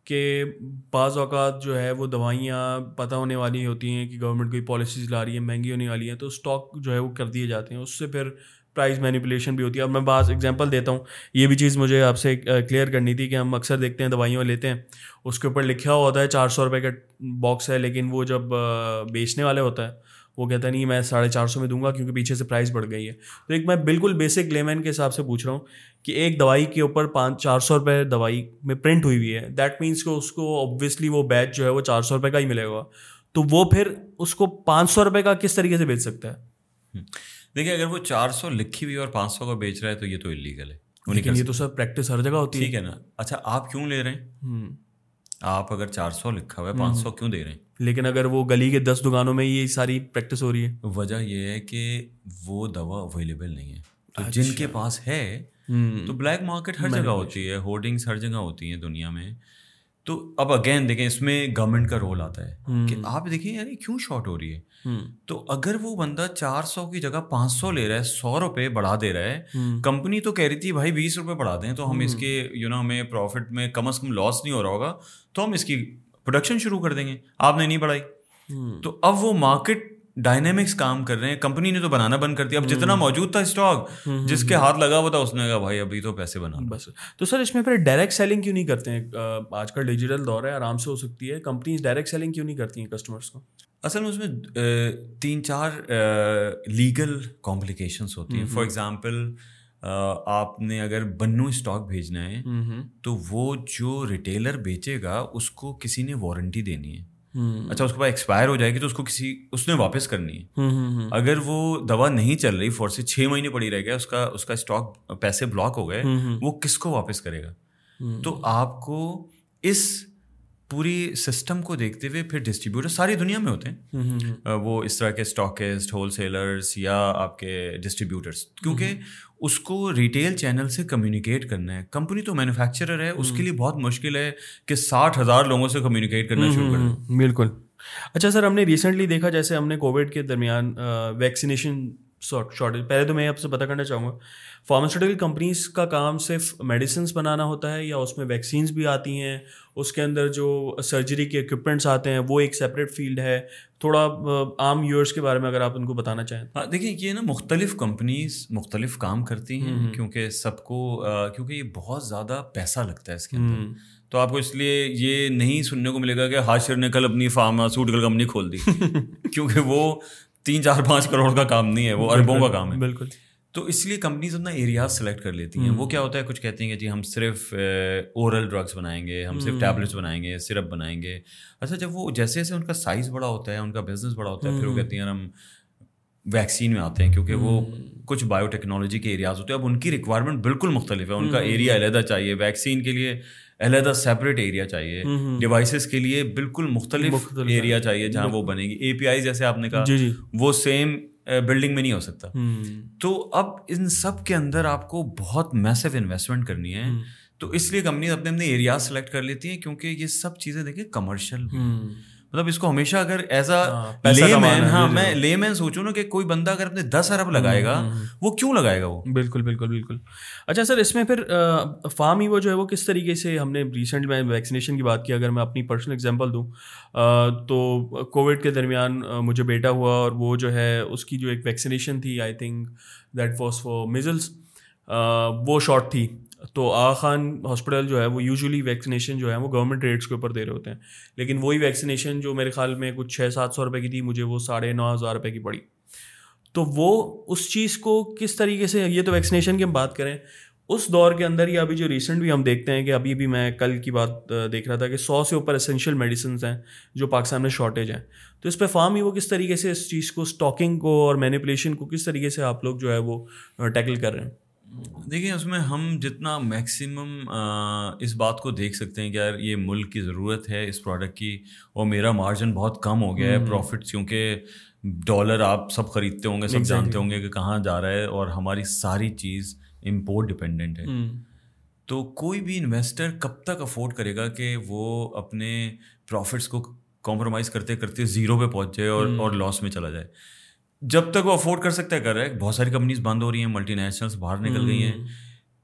A: کہ بعض اوقات جو ہے وہ دوائیاں پتہ ہونے والی ہوتی ہیں کہ گورنمنٹ کوئی پالیسیز لا رہی ہے مہنگی ہونے والی ہیں تو اسٹاک جو ہے وہ کر دیے جاتے ہیں۔ اس سے پھر پرائز مینیپولیشن بھی ہوتی ہے۔ اب میں بعض ایگزامپل دیتا ہوں۔ یہ بھی چیز مجھے آپ سے کلیئر کرنی تھی کہ ہم اکثر دیکھتے ہیں دوائیوں لیتے ہیں۔ اس کے اوپر لکھا ہوا ہوتا ہے چار سو روپے کا باکس ہے، لیکن وہ جب بیچنے والے ہوتا ہے، وہ کہتا ہے، نہیں، میں ساڑھے چار سو میں دوں گا کیونکہ پیچھے سے پرائز بڑھ گئی ہے۔ تو ایک میں بالکل بیسک لیمین کے حساب سے پوچھ رہا ہوں کہ ایک دوائی کے اوپر پانچ، چار سو روپے دوائی میں پرنٹ ہوئی ہوئی ہے۔ دیٹ مینس کہ اس کو اوبویسلی وہ بیچ جو ہے وہ چار سو روپے کا ہی ملے گا۔ تو وہ پھر اس کو پانچ سو روپے کا کس طریقے سے بیچ سکتا ہے؟
B: دیکھیے اگر وہ چار سو لکھی ہوئی اور پانچ سو کا بیچ رہا ہے تو یہ تو انلیگل ہے۔
A: لیکن یہ تو سر پریکٹس ہر جگہ ہوتی
B: ہے۔ ٹھیک ہے نا۔ اچھا آپ کیوں لے رہے ہیں؟ آپ اگر چار سو لکھا ہوا ہے پانچ سو کیوں دے رہے ہیں؟
A: لیکن اگر وہ گلی کے دس دکانوں میں یہ ساری پریکٹس ہو رہی ہے۔
B: وجہ یہ ہے کہ وہ دوا اویلیبل نہیں ہے۔ تو جن کے اچھا۔ پاس ہے تو بلیک مارکیٹ ہر جگہ ہوتی ہے ہورڈنگس ہر جگہ ہوتی ہیں دنیا میں۔ تو اب اگین دیکھیں اس میں گورنمنٹ کا رول آتا ہے کہ آپ دیکھیں یار کیوں شارٹ ہو رہی ہے؟ تو اگر وہ بندہ چار سو کی جگہ پانچ سو لے رہا ہے سو روپے بڑھا دے رہا ہے کمپنی تو کہہ رہی تھی بھائی بیس روپے بڑھا دیں تو ہم اس کے یو نو ہمیں پروفٹ میں کم از کم لاس نہیں ہو رہا ہوگا تو ہم اس کی پروڈکشن شروع کر دیں گے۔ آپ نے نہیں بڑھائی۔ تو اب وہ مارکیٹ ڈائنامکس کام کر رہے ہیں۔ کمپنی نے تو بنانا بند کر دیا۔ اب جتنا موجود تھا اسٹاک جس کے ہاتھ لگا ہوا تھا اس نے کہا بھائی ابھی تو پیسے بنا
A: بس۔ تو سر اس میں پھر ڈائریکٹ سیلنگ کیوں نہیں کرتے ہیں؟ آج کل ڈیجیٹل دور ہے آرام سے ہو سکتی ہے۔ کمپنیز ڈائریکٹ سیلنگ کیوں نہیں کرتی ہیں کسٹمرس کو؟
B: اصل میں اس میں تین چار لیگل کمپلیکیشنس ہوتی ہیں۔ فار ایگزامپل آپ نے اگر بنو اسٹاک بھیجنا ہے تو وہ جو ریٹیلر بیچے گا اس کو کسی نے وارنٹی دینی ہے۔ اچھا اس کے بعد ایکسپائر ہو جائے گی تو اس کو کسی اس نے واپس کرنی ہے۔ اگر وہ دوا نہیں چل رہی فور سے چھ مہینے پڑی رہ گیا اس کا اس کا اسٹاک پیسے بلاک ہو گئے وہ کس کو واپس کرے گا؟ تو آپ کو اس پوری سسٹم کو دیکھتے ہوئے پھر ڈسٹریبیوٹر ساری دنیا میں ہوتے ہیں۔ وہ اس طرح کے اسٹاکسٹ ہول سیلرس یا آپ کے ڈسٹریبیوٹرس کیونکہ اس کو ریٹیل چینل سے کمیونیکیٹ کرنا ہے۔ کمپنی تو مینوفیکچرر ہے اس کے لیے بہت مشکل ہے کہ ساٹھ ہزار لوگوں سے کمیونیکیٹ کرنا شروع کر
A: بالکل۔ اچھا سر ہم نے ریسنٹلی دیکھا جیسے ہم نے کووڈ کے درمیان ویکسینیشن شارٹیج پہلے تو میں آپ سے پتہ کرنا چاہوں گا. فارماسیوٹیکل کمپنیز کا کام صرف میڈیسنس بنانا ہوتا ہے یا اس میں ویکسینس بھی آتی ہیں؟ اس کے اندر جو سرجری کے اکوپمنٹس آتے ہیں وہ ایک سیپریٹ فیلڈ ہے. تھوڑا عام یورس کے بارے میں اگر آپ ان کو بتانا چاہیں
B: ہاں دیکھیں یہ نا مختلف کمپنیز مختلف کام کرتی ہیں کیونکہ سب کو کیونکہ یہ بہت زیادہ پیسہ لگتا ہے اس کے اندر. تو آپ کو اس لیے یہ نہیں سننے کو ملے گا کہ حاشر نے کل اپنی فارماسیوٹیکل کمپنی کھول دی. *laughs* کیونکہ وہ تین چار پانچ کروڑ کا کام نہیں ہے وہ اربوں کا کام ہے۔
A: بالکل۔
B: تو اس لیے کمپنیز اپنا ایریاز سلیکٹ کر لیتی ہیں۔ وہ کیا ہوتا ہے کچھ کہتی ہیں کہ جی ہم صرف اورل ڈرگس بنائیں گے ہم صرف ٹیبلٹس بنائیں گے سرپ بنائیں گے۔ اچھا جب وہ جیسے جیسے ان کا سائز بڑا ہوتا ہے ان کا بزنس بڑا ہوتا ہے پھر وہ کہتی ہیں ہم ویکسین میں آتے ہیں کیونکہ وہ کچھ بایو ٹیکنالوجی کے ایریاز ہوتے ہیں۔ اب ان کی ریکوائرمنٹ بالکل مختلف ہے۔ ان کا ایریا علیحدہ چاہیے۔ ویکسین کے لیے علیحدہ سیپریٹ ایریا چاہیے ڈیوائسیز کے لیے بالکل مختلف ایریا چاہیے۔ جہاں وہ بنے گی اے پی آئی جیسے آپ نے کہا
A: جی، جی۔
B: وہ سیم بلڈنگ میں نہیں ہو سکتا۔ تو اب ان سب کے اندر آپ کو بہت میسو انویسٹمنٹ کرنی ہے۔ تو اس لیے کمپنیز اپنے اپنے ایریاز سلیکٹ کر لیتی ہیں کیونکہ یہ سب چیزیں دیکھیں کمرشل مطلب اس کو ہمیشہ اگر ایز اے لے مین ہاں میں لے مین سوچوں نا کہ کوئی بندہ اگر اپنے دس ارب لگائے گا وہ کیوں لگائے گا وہ؟
A: بالکل بالکل بالکل۔ اچھا سر اس میں پھر فارم ای وہ جو ہے وہ کس طریقے سے ہم نے ریسنٹ میں ویکسینیشن کی بات کی اگر میں اپنی پرسنل اگزامپل دوں تو کووڈ کے درمیان مجھے بیٹا ہوا اور وہ جو ہے اس کی جو ایک ویکسینیشن تھی I think that was for measles وہ شارٹ تھی۔ تو آ خان ہاسپٹل جو ہے وہ یوزلی ویکسینیشن جو ہے وہ گورنمنٹ ریٹس کے اوپر دے رہے ہوتے ہیں۔ لیکن وہی ویکسینیشن جو میرے خیال میں کچھ چھ سات سو روپے کی تھی، مجھے وہ ساڑھے نو ہزار روپے کی پڑی۔ تو وہ اس چیز کو کس طریقے سے، یہ تو ویکسینیشن کی ہم بات کریں، اس دور کے اندر یا ابھی جو ریسنٹ بھی ہم دیکھتے ہیں کہ ابھی بھی میں کل کی بات دیکھ رہا تھا کہ سو سے اوپر اسینشیل میڈیسنس ہیں جو پاکستان میں شارٹیج ہیں۔ تو اس پہ فارم ہی وہ کس طریقے سے اس چیز کو اسٹاکنگ کو اور مینیپولیشن کو کس طریقے سے آپ لوگ جو ہے وہ ٹیکل کر رہے ہیں۔
B: دیکھیں اس میں ہم جتنا میکسیمم اس بات کو دیکھ سکتے ہیں کہ یار یہ ملک کی ضرورت ہے اس پروڈکٹ کی اور میرا مارجن بہت کم ہو گیا ہے پروفٹ کیونکہ ڈالر آپ سب خریدتے ہوں گے سب جانتے ہوں گے کہ کہاں جا رہا ہے اور ہماری ساری چیز امپورٹ ڈپینڈنٹ ہے۔ تو کوئی بھی انویسٹر کب تک افورڈ کرے گا کہ وہ اپنے پروفٹس کو کمپرومائز کرتے کرتے زیرو پہ پہنچ جائے اور اور لاس میں چلا جائے؟ جب تک وہ افورڈ کر سکتا ہے کر رہا ہے بہت ساری کمپنیز بند ہو رہی ہیں ملٹی نیشنلس باہر نکل گئی ہیں۔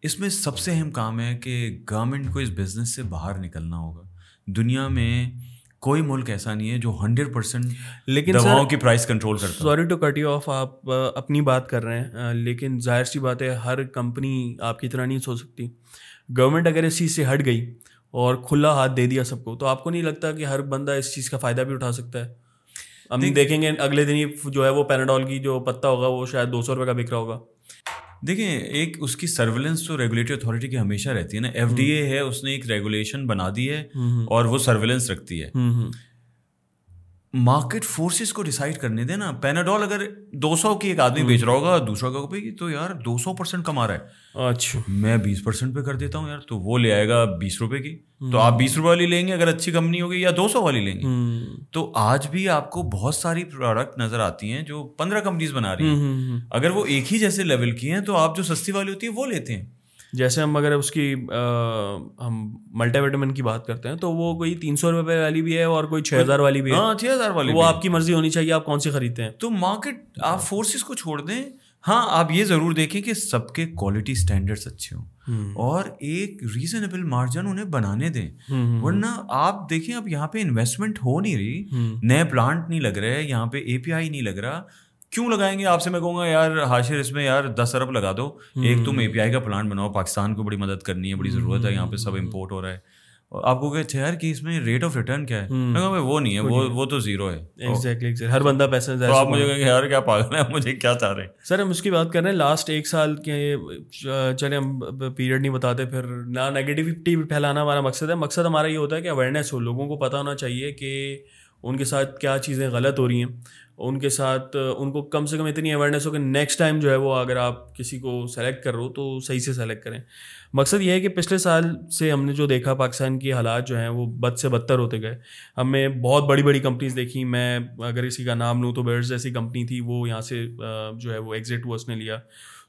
B: اس میں سب سے اہم کام ہے کہ گورنمنٹ کو اس بزنس سے باہر نکلنا ہوگا۔ دنیا میں کوئی ملک ایسا نہیں ہے جو ہنڈریڈ پرسینٹ لیکن دواؤں کی پرائز کنٹرول کرتا
A: sorry to cut you off آپ اپنی بات کر رہے ہیں لیکن ظاہر سی بات ہے ہر کمپنی آپ کی طرح نہیں سوچ سکتی۔ گورنمنٹ اگر اس چیز سے ہٹ گئی اور کھلا ہاتھ دے دیا سب کو تو آپ کو نہیں لگتا کہ ہر بندہ اس چیز کا فائدہ بھی اٹھا سکتا ہے؟ ہم دیکھیں گے اگلے دن ہی جو ہے وہ پیناڈول کی جو پتا ہوگا وہ شاید دو سو روپے کا بک رہا ہوگا۔
B: دیکھیں ایک اس کی سرویلنس تو ریگولیٹری اتھارٹی کی ہمیشہ رہتی ہے نا۔ ایف ڈی اے ہے اس نے ایک ریگولیشن بنا دی ہے اور وہ سرویلنس رکھتی ہے۔ مارکیٹ فورسز کو ڈیسائڈ کرنے دیں نا. پیناڈول اگر دو سو کی ایک آدمی بیچ رہا ہوگا دوسرا کا پہ تو یار دو سو پرسینٹ کما رہا ہے۔
A: اچھا۔
B: میں بیس پرسینٹ پہ کر دیتا ہوں یار تو وہ لے آئے گا بیس روپے کی۔ تو آپ بیس روپے والی لیں گے اگر اچھی کمپنی ہوگی یا دو سو والی لیں گے۔ تو آج بھی آپ کو بہت ساری پروڈکٹ نظر آتی ہیں جو پندرہ کمپنیز بنا رہی ہیں۔ اگر وہ ایک ہی جیسے لیول کی ہیں تو آپ جو سستی والی ہوتی ہے وہ لیتے ہیں۔
A: جیسے ہم اگر اس کی ہم ملٹی ویٹامن کی بات کرتے ہیں تو وہ کوئی تین سو روپے والی بھی ہے اور کوئی چھ ہزار والی بھی ہے۔
B: ہاں چھ ہزار والی
A: وہ آپ کی مرضی ہونی چاہیے آپ کون سی خریدتے ہیں؟
B: تو مارکیٹ آپ فورسز کو چھوڑ دیں۔ ہاں آپ یہ ضرور دیکھیں کہ سب کے کوالٹی اسٹینڈرڈس اچھے ہوں۔ اور ایک ریزنیبل مارجن انہیں بنانے دیں۔ ورنہ آپ دیکھیں اب یہاں پہ انویسٹمنٹ ہو نہیں رہی۔ نئے پلانٹ نہیں لگ رہے یہاں پہ اے پی آئی نہیں لگ رہا۔ کیوں لگائیں گے؟ آپ سے میں کہوں گا یار حاشر اس میں یار دس ارب لگا دو۔ ایک تم اے پی آئی کا پلانٹ بناؤ پاکستان کو بڑی مدد کرنی ہے بڑی ضرورت ہے یہاں پہ سب امپورٹ ہو رہا ہے۔ آپ کو کہتے یار کہ اس میں ریٹ آف ریٹرن کیا ہے؟ میں کہا وہ نہیں ہے وہ وہ تو زیرو ہے۔
A: ایگزیکٹلی ہر بندہ پیسے
B: تو آپ مجھے کہیں یار کیا پاگل ہے *laughs* مجھے کیا چاہ رہے ہیں؟
A: سر ہم اس کی بات کر رہے ہیں۔ لاسٹ ایک سال کے چلے ہم پیریڈ نہیں بتاتے پھر نہ نگیٹیوٹی پھیلانا ہمارا مقصد ہے۔ مقصد ہمارا یہ ہوتا ہے کہ اویئرنیس ہو۔ لوگوں کو پتہ ہونا چاہیے کہ ان کے ساتھ کیا چیزیں غلط ہو رہی ہیں۔ ان کے ساتھ، ان کو کم سے کم اتنی اویئرنیس ہو کہ نیکسٹ ٹائم جو ہے وہ اگر آپ کسی کو سلیکٹ کر رہے ہو تو صحیح سے سلیکٹ کریں۔ مقصد یہ ہے کہ پچھلے سال سے ہم نے جو دیکھا پاکستان کی حالات جو ہیں وہ بد سے بدتر ہوتے گئے۔ ہمیں بہت بڑی بڑی کمپنیز دیکھیں میں اگر اسی کا نام لوں تو بیئرز جیسی کمپنی تھی، وہ یہاں سے جو ہے وہ ایگزٹ ہوا، اس نے لیا۔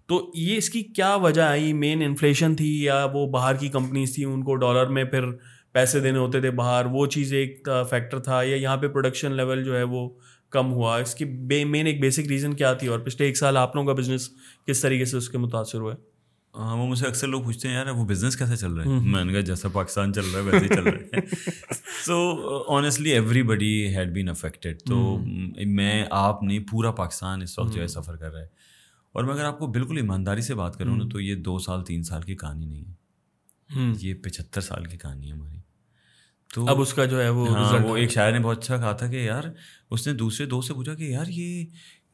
A: تو یہ اس کی کیا وجہ آئی؟ مین انفلیشن تھی یا وہ باہر کی کمپنیز تھیں؟ ان کو ڈالر میں پھر پیسے دینے ہوتے تھے باہر۔ وہ چیز ایک فیکٹر تھا یا یہاں پہ پروڈکشن لیول جو ہے وہ کم ہوا۔ اس کی مین ایک بیسک ریزن کیا تھی اور پچھلے ایک سال آپ لوگوں کا بزنس کس طریقے سے اس کے متاثر ہوا ہے
B: ہاں وہ مجھ سے اکثر لوگ پوچھتے ہیں یار وہ بزنس کیسے چل رہا ہے؟ میں نے کہا جیسا پاکستان چل رہا ہے ویسے ہی چل رہا ہے. So honestly everybody had been affected تو میں آپ نہیں پورا پاکستان اس وقت جو ہے سفر کر رہا ہے۔ اور میں اگر آپ کو بالکل ایمانداری سے بات کروں نا تو یہ دو سال تین سال کی کہانی نہیں ہے۔ یہ پچہتر سال کی کہانی ہے ہماری۔
A: تو اب اس کا جو ہے وہ
B: ہاں وہ ایک شاعر نے بہت اچھا کہا تھا کہ یار اس نے دوسرے دوست سے پوچھا کہ یار یہ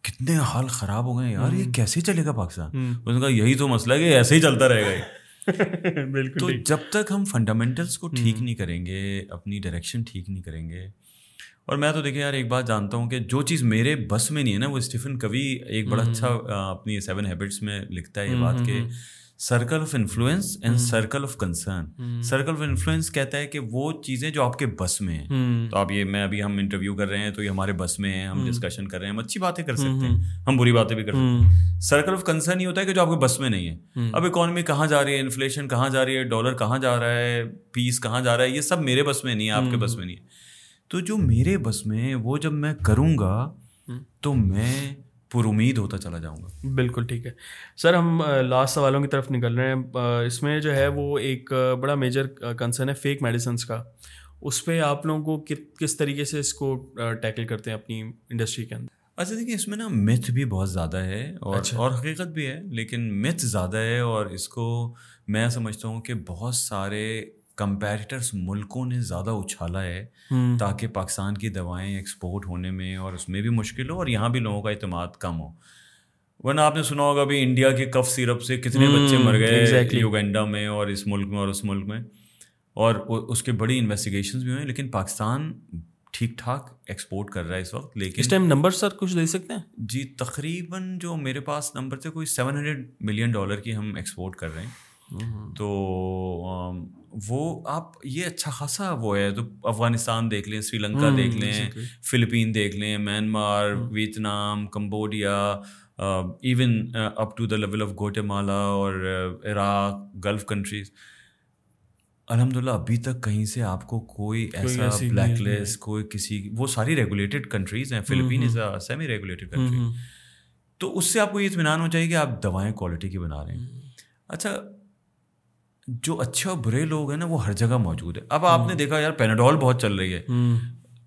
B: کتنے حال خراب ہو گئے یار یہ کیسے چلے گا پاکستان؟ اس نے کہا یہی تو مسئلہ ہے کہ ایسے ہی چلتا رہے گا *laughs* بالکل تو جب تک ہم فنڈامنٹلس کو ٹھیک نہیں کریں گے اپنی ڈائریکشن ٹھیک نہیں کریں گے اور میں تو دیکھیں یار ایک بات جانتا ہوں کہ جو چیز میرے بس میں نہیں ہے نا وہ اسٹیفن کبھی ایک بڑا اچھا اپنی سیون ہیبٹس میں لکھتا ہے یہ بات کہ circle of influence and circle of concern circle of influence کہتا ہے کہ وہ چیزیں جو آپ کے بس میں ہیں۔ تو آپ یہ میں ابھی ہم انٹرویو کر رہے ہیں تو یہ ہمارے بس میں ہیں ہم ڈسکشن کر رہے ہیں ہم اچھی باتیں کر سکتے ہیں۔ ہم بری باتیں بھی کر سکتے ہیں۔ سرکل آف کنسرن یہ ہوتا ہے کہ جو آپ کے بس میں نہیں ہے۔ اب اکانومی کہاں جا رہی ہے انفلیشن کہاں جا رہی ہے ڈالر کہاں جا رہا ہے پیس کہاں جا رہا ہے یہ سب میرے بس میں نہیں ہے آپ کے بس میں نہیں ہے۔ تو جو میرے بس میں وہ جب میں کروں گا تو میں پر امید ہوتا چلا جاؤں گا۔
A: بالکل ٹھیک ہے۔ سر ہم لاسٹ سوالوں کی طرف نکل رہے ہیں۔ اس میں جو ہے وہ ایک بڑا میجر کنسرن ہے فیک میڈیسنس کا۔ اس پہ آپ لوگوں کو کس طریقے سے اس کو ٹیکل کرتے ہیں اپنی انڈسٹری کے اندر؟
B: اچھا دیکھیے اس میں نا متھ بھی بہت زیادہ ہے اور اچھا۔ اور حقیقت بھی ہے لیکن متھ زیادہ ہے اور اس کو میں سمجھتا ہوں کہ بہت سارے کمپیریٹرس ملکوں نے زیادہ اچھالا ہے تاکہ پاکستان کی دوائیں ایکسپورٹ ہونے میں اور اس میں بھی مشکل ہو اور یہاں بھی لوگوں کا اعتماد کم ہو۔ ورنہ آپ نے سنا ہوگا ابھی انڈیا کے کف سیرپ سے کتنے بچے مر گئے یوگینڈا میں اور اس ملک میں اور اس ملک میں۔ اور اس کے بڑی انویسٹیگیشنز بھی ہوئے لیکن پاکستان ٹھیک ٹھاک ایکسپورٹ کر رہا ہے اس وقت لیکن
A: اس ٹائم نمبر سر کچھ دے سکتے ہیں؟
B: جی تقریباً جو میرے پاس نمبر تھے کوئی سیون ہنڈریڈ ملین ڈالر کی ہم ایکسپورٹ کر رہے ہیں۔ تو وہ آپ یہ اچھا خاصا وہ ہے تو افغانستان دیکھ لیں سری لنکا دیکھ لیں فلپین دیکھ لیں Myanmar Vietnam Cambodia even up to the level of Guatemala اور عراق گلف کنٹریز الحمد للہ ابھی تک کہیں سے آپ کو کوئی ایسا بلیک لسٹ کوئی کسی وہ ساری ریگولیٹڈ کنٹریز ہیں Philippines is a semi regulated country تو اس سے آپ کو یہ اطمینان ہو چاہیے کہ آپ دوائیں کوالٹی کی بنا رہے ہیں اچھا جو اچھے اور برے لوگ ہیں نا وہ ہر جگہ موجود ہے۔ اب آپ نے دیکھا یار پیناڈول بہت چل رہی ہے۔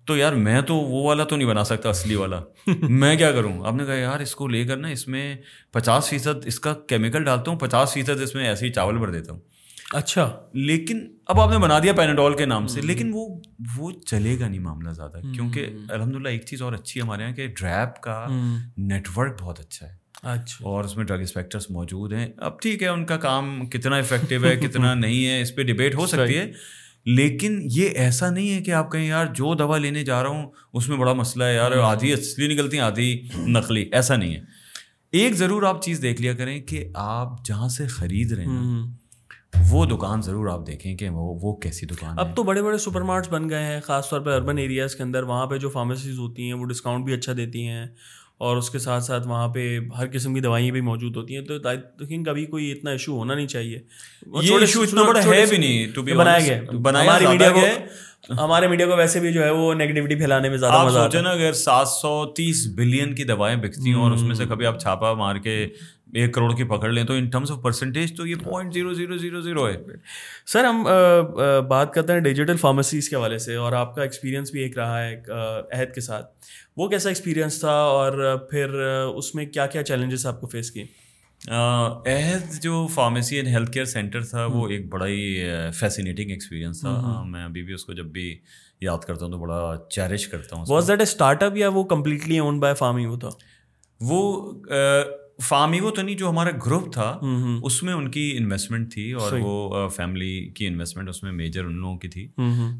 B: تو یار میں تو وہ والا تو نہیں بنا سکتا اصلی والا۔ *laughs* میں کیا کروں؟ آپ نے کہا یار اس کو لے کر نا اس میں پچاس فیصد اس کا کیمیکل ڈالتا ہوں پچاس فیصد اس میں ایسے ہی چاول بھر دیتا ہوں۔
A: اچھا۔
B: لیکن اب آپ نے بنا دیا پیناڈول کے نام سے لیکن وہ وہ چلے گا نہیں معاملہ زیادہ۔ کیونکہ الحمد للہ ایک چیز اور اچھی ہمارے یہاں کہ ڈریپ کا نیٹ ورک بہت اچھا ہے۔ اور اس میں ڈرگ انسپیکٹرس موجود ہیں۔ اب ٹھیک ہے ان کا کام کتنا افیکٹو ہے کتنا *laughs* نہیں ہے اس پہ ڈبیٹ ہو سکتی ہے۔ لیکن یہ ایسا نہیں ہے کہ آپ کہیں یار جو دوا لینے جا رہا ہوں اس میں بڑا مسئلہ ہے یار آدھی اصلی نکلتی ہیں آدھی نقلی۔ ایسا نہیں ہے۔ ایک ضرور آپ چیز دیکھ لیا کریں کہ آپ جہاں سے خرید رہے ہیں وہ دکان ضرور آپ دیکھیں کہ وہ وہ کیسی دکان
A: اب تو بڑے بڑے سپر مارٹس بن گئے ہیں خاص طور پہ اربن ایریاز کے اندر۔ وہاں پہ جو فارمیسیز ہوتی ہیں وہ ڈسکاؤنٹ بھی اچھا دیتی ہیں۔ اور اس کے ساتھ ساتھ وہاں پہ ہر قسم کی دوائیں بھی موجود ہوتی ہیں تو تھنک کبھی کوئی اتنا ایشو ہونا نہیں چاہیے۔
B: یہ ایشو اتنا بڑا ہے بھی نہیں بنایا گیا
A: ہماری میڈیا کو ہمارے میڈیا کو ویسے بھی جو ہے وہ نیگیٹیوٹی پھیلانے میں زیادہ مزہ
B: آتا ہے۔ اگر سات سو تیس بلین کی دوائیں بکتی ہیں اور اس میں سے کبھی آپ چھاپا مار کے ایک کروڑ کی پکڑ لیں تو ان ٹرمس آف پرسنٹیج تو یہ point zero zero zero zero ہے۔
A: سر ہم بات کرتے ہیں ڈیجیٹل فارمیسیز کے حوالے سے اور آپ کا ایکسپیرینس بھی ایک رہا ہے عہد کے ساتھ۔ وہ کیسا ایکسپیرینس تھا اور پھر اس میں کیا کیا چیلنجز آپ کو فیس کیے
B: عہد جو pharmacy and health care centre تھا وہ ایک بڑا ہی فیسینیٹنگ ایکسپیرینس تھا۔ میں ابھی بھی اس کو جب بھی یاد کرتا ہوں تو بڑا چیرش کرتا ہوں
A: was that a start up یا وہ کمپلیٹلی اون بائی فارمی وہ تھا؟
B: وہ فارمیگو تو نہیں جو ہمارا گروپ تھا اس میں ان کی انویسٹمنٹ تھی اور وہ فیملی کی انویسٹمنٹ اس میں میجر ان لوگوں کی تھی۔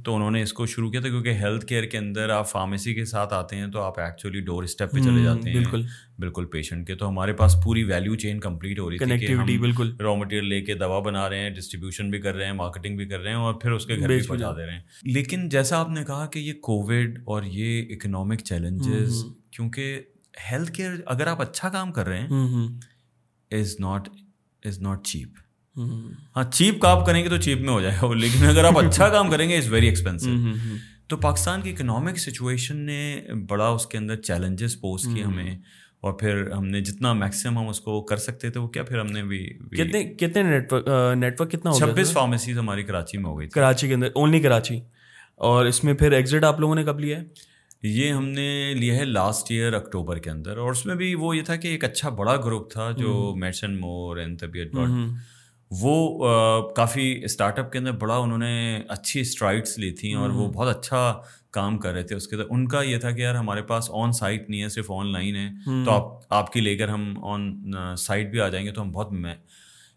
B: تو انہوں نے اس کو شروع کیا تھا کیونکہ ہیلتھ کیئر کے اندر آپ فارمیسی کے ساتھ آتے ہیں تو آپ ایکچولی ڈور اسٹیپ پہ چلے جاتے ہیں۔ بالکل۔ بالکل پیشنٹ کے۔ تو ہمارے پاس پوری ویلیو چین کمپلیٹ ہو رہی تھی بالکل۔ را مٹیریل لے کے دوا بنا رہے ہیں ڈسٹریبیوشن بھی کر رہے ہیں مارکیٹنگ بھی کر رہے ہیں اور پھر اس کے گھر بھی پہنچا دے رہے ہیں۔ لیکن جیسا آپ نے کہا کہ یہ کووڈ اور یہ اکنامک چیلنجز کیونکہ ہیلتھ کیئر اگر آپ اچھا کام کر رہے ہیں is not is not cheap ہاں چیپ کام کریں گے تو چیپ میں ہو جائے گا لیکن اگر آپ اچھا *laughs* کام کریں گے از ویری ایکسپینسو تو پاکستان کی اکنامک سچویشن نے بڑا اس کے اندر چیلنجز پوز کیے ہمیں اور پھر ہم نے جتنا میکسیمم ہم اس کو کر سکتے تھے وہ کیا پھر ہم نے بھی
A: کتنے کتنے نیٹ ورک نیٹ ورک کتنا
B: چھبیس فارمیسیز ہماری کراچی میں ہو گئی
A: کراچی کے اندر اونلی کراچی۔ اور اس میں پھر ایگزٹ آپ لوگوں نے کب لیا ہے؟
B: یہ ہم نے لیا ہے لاسٹ ایئر اکتوبر کے اندر اور اس میں بھی وہ یہ تھا کہ ایک اچھا بڑا گروپ تھا جو میڈسن مور اینڈ طبیعت وہ کافی اسٹارٹ اپ کے اندر بڑا انہوں نے اچھی اسٹرائٹس لی تھیں اور وہ بہت اچھا کام کر رہے تھے۔ اس کے اندر ان کا یہ تھا کہ یار ہمارے پاس آن سائٹ نہیں ہے صرف آن لائن ہے تو آپ آپ کی لے کر ہم آن سائٹ بھی آ جائیں گے تو ہم بہت میں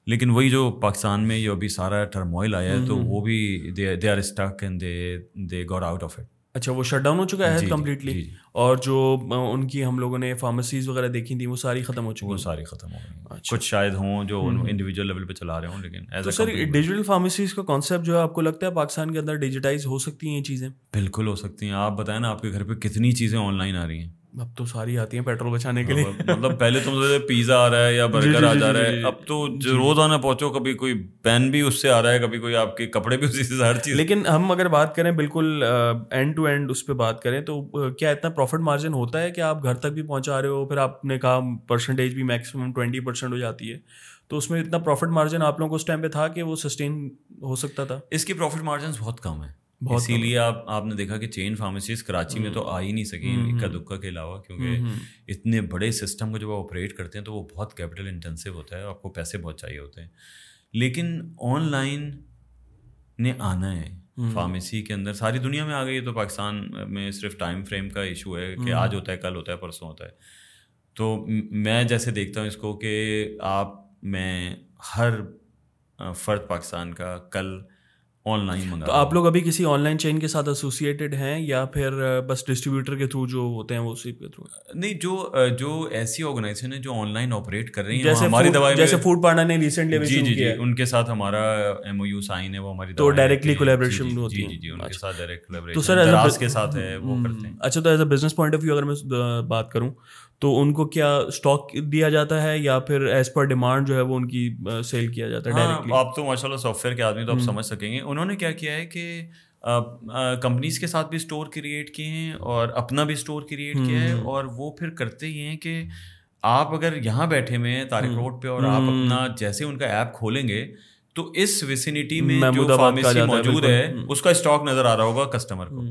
B: لیکن وہی جو پاکستان میں جو ابھی سارا ٹرموائل آیا ہے تو وہ بھی they are stuck and they they got out of it
A: اچھا وہ شٹ ڈاؤن ہو چکا ہے کمپلیٹلی جی، جی، جی۔ اور جو ان کی ہم لوگوں نے فارمیسیز وغیرہ دیکھی تھیں وہ ساری ختم ہو چکی
B: وہ ساری ختم ہو گئی۔ اچھا۔ کچھ شاید ہوں جو انڈیویجول لیول پہ چلا رہے ہوں لیکن
A: سر ڈیجیٹل فارمیسیز کا کانسیپٹ جو ہے آپ کو لگتا ہے پاکستان کے اندر ڈیجیٹائز ہو سکتی ہیں یہ چیزیں؟
B: بالکل ہو سکتی ہیں۔ آپ بتائیں نا آپ کے گھر پہ کتنی چیزیں آن لائن آ رہی ہیں؟
A: اب تو ساری آتی ہیں پیٹرول بچانے کے لیے۔
B: مطلب پہلے تو پیزا آ رہا ہے یا برگر جی، جی، آ جا رہا ہے۔ اب تو روز آنا پہنچو کبھی کوئی پین بھی اس سے آ رہا ہے کبھی کوئی آپ کے کپڑے بھی اسی سے ہر چیز۔
A: لیکن ہم اگر بات کریں بالکل اینڈ ٹو اینڈ اس پہ بات کریں تو کیا اتنا پروفٹ مارجن ہوتا ہے کہ آپ گھر تک بھی پہنچا رہے ہو؟ پھر آپ نے کہا پرسنٹیج بھی میکسیمم ٹوینٹی پرسینٹ ہو جاتی ہے۔ تو اس میں اتنا پروفٹ مارجن آپ لوگوں کو اس ٹائم پہ تھا کہ وہ سسٹین ہو سکتا تھا؟
B: اس کی پروفٹ مارجن بہت کم ہے اسی لیے آپ آپ نے دیکھا کہ چین فارمیسیز کراچی میں تو آ ہی نہیں سکی اکا دکا کے علاوہ کیونکہ اتنے بڑے سسٹم کو جب آپ آپریٹ کرتے ہیں تو وہ بہت کیپٹل انٹینسو ہوتا ہے آپ کو پیسے بہت چاہیے ہوتے ہیں۔ لیکن آن لائن نے آنا ہے فارمیسی کے اندر۔ ساری دنیا میں آ گئی ہے تو پاکستان میں صرف ٹائم فریم کا ایشو ہے کہ آج ہوتا ہے کل ہوتا ہے پرسوں ہوتا ہے۔ تو میں جیسے دیکھتا ہوں اس کو کہ آپ میں ہر فرد پاکستان کا کل آن لائن منگا
A: تو آپ لوگ ابھی کسی آن لائن چین کے ساتھ ایسوسیٹیڈ ہیں یا پھر بس ڈسٹریبیوٹر کے تھرو جو ہوتے ہیں وہ اسی کے تھرو
B: نہیں جو جو ایسی آرگنائزیشن ہے جو آن لائن آپریٹ کر رہی ہیں
A: جیسے ہماری دوائی جیسے فوڈ پارٹنر نے ریسنٹلی
B: جی جی جی ان کے ساتھ ہمارا ایم او یو سائن ہے وہ ہماری
A: تو ڈائریکٹلی کولیبریشن
B: ہوتی ہے جی جی ان کے ساتھ ڈائریکٹ کولیبریشن تو سر کے ساتھ ہے وہ کرتے ہیں۔
A: اچھا تو as a business point of view اگر میں بات کروں تو ان کو کیا اسٹاک دیا جاتا ہے یا پھر ایز پر ڈیمانڈ جو ہے وہ ان کی سیل کیا جاتا ہے
B: ڈائریکٹلی آپ تو ماشاء اللہ سافٹ ویئر کے آدمی تو آپ سمجھ سکیں گے۔ انہوں نے کیا کیا ہے کہ کمپنیز کے ساتھ بھی اسٹور کریٹ کیے ہیں اور اپنا بھی اسٹور کریٹ کیا ہے۔ اور وہ پھر کرتے ہی ہیں کہ آپ اگر یہاں بیٹھے ہوئے ہیں تاریخ روڈ پہ اور آپ اپنا جیسے ان کا ایپ کھولیں گے تو اس ویسینٹی میں جو فارمیسی موجود ہے اس کا اسٹاک نظر آ رہا ہوگا کسٹمر کو۔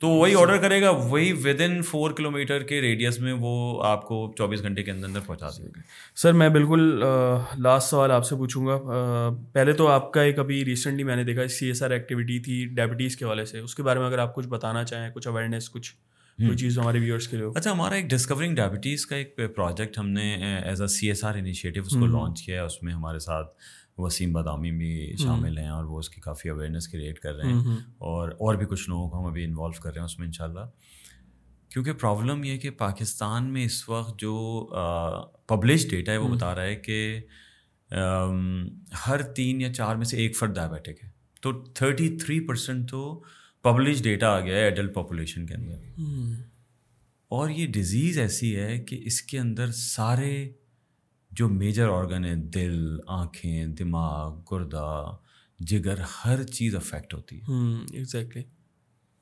B: تو وہی آرڈر کرے گا وہی with in four kilometre کے ریڈیس میں وہ آپ کو چوبیس گھنٹے کے اندر اندر پہنچا دے گا۔
A: سر میں بالکل لاسٹ سوال آپ سے پوچھوں گا۔ پہلے تو آپ کا ایک ابھی ریسنٹلی میں نے دیکھا سی ایس آر ایکٹیویٹی تھی ڈائبٹیز کے حوالے سے۔ اس کے بارے میں اگر آپ کچھ بتانا چاہیں کچھ اویئرنیس کچھ کوئی چیز ہمارے ویورس کے لیے
B: اچھا ہمارا ایک ڈسکورنگ ڈائبٹیز کا ایک پروجیکٹ ہم نے as a C S R initiative اس کو لانچ کیا ہے۔ اس میں ہمارے ساتھ وسیم بادامی بھی شامل ہیں اور وہ اس کی کافی اویئرنیس کریٹ کر رہے ہیں اور اور بھی کچھ لوگوں کو ہم ابھی انوالو کر رہے ہیں اس میں ان شاء اللہ کیونکہ پرابلم یہ کہ پاکستان میں اس وقت جو پبلش ڈیٹا ہے وہ بتا رہا ہے کہ ہر تین یا چار میں سے ایک فرد ڈائبیٹک ہے۔ تو تھرٹی تھری پرسینٹ تو پبلش ڈیٹا آ گیا ہے ایڈلٹ پاپولیشن کے اندر۔ اور یہ ڈیزیز ایسی ہے کہ اس کے اندر سارے جو میجر آرگن ہیں دل آنکھیں دماغ گردہ جگر ہر چیز افیکٹ ہوتی ہے۔
A: ایگزیکٹلی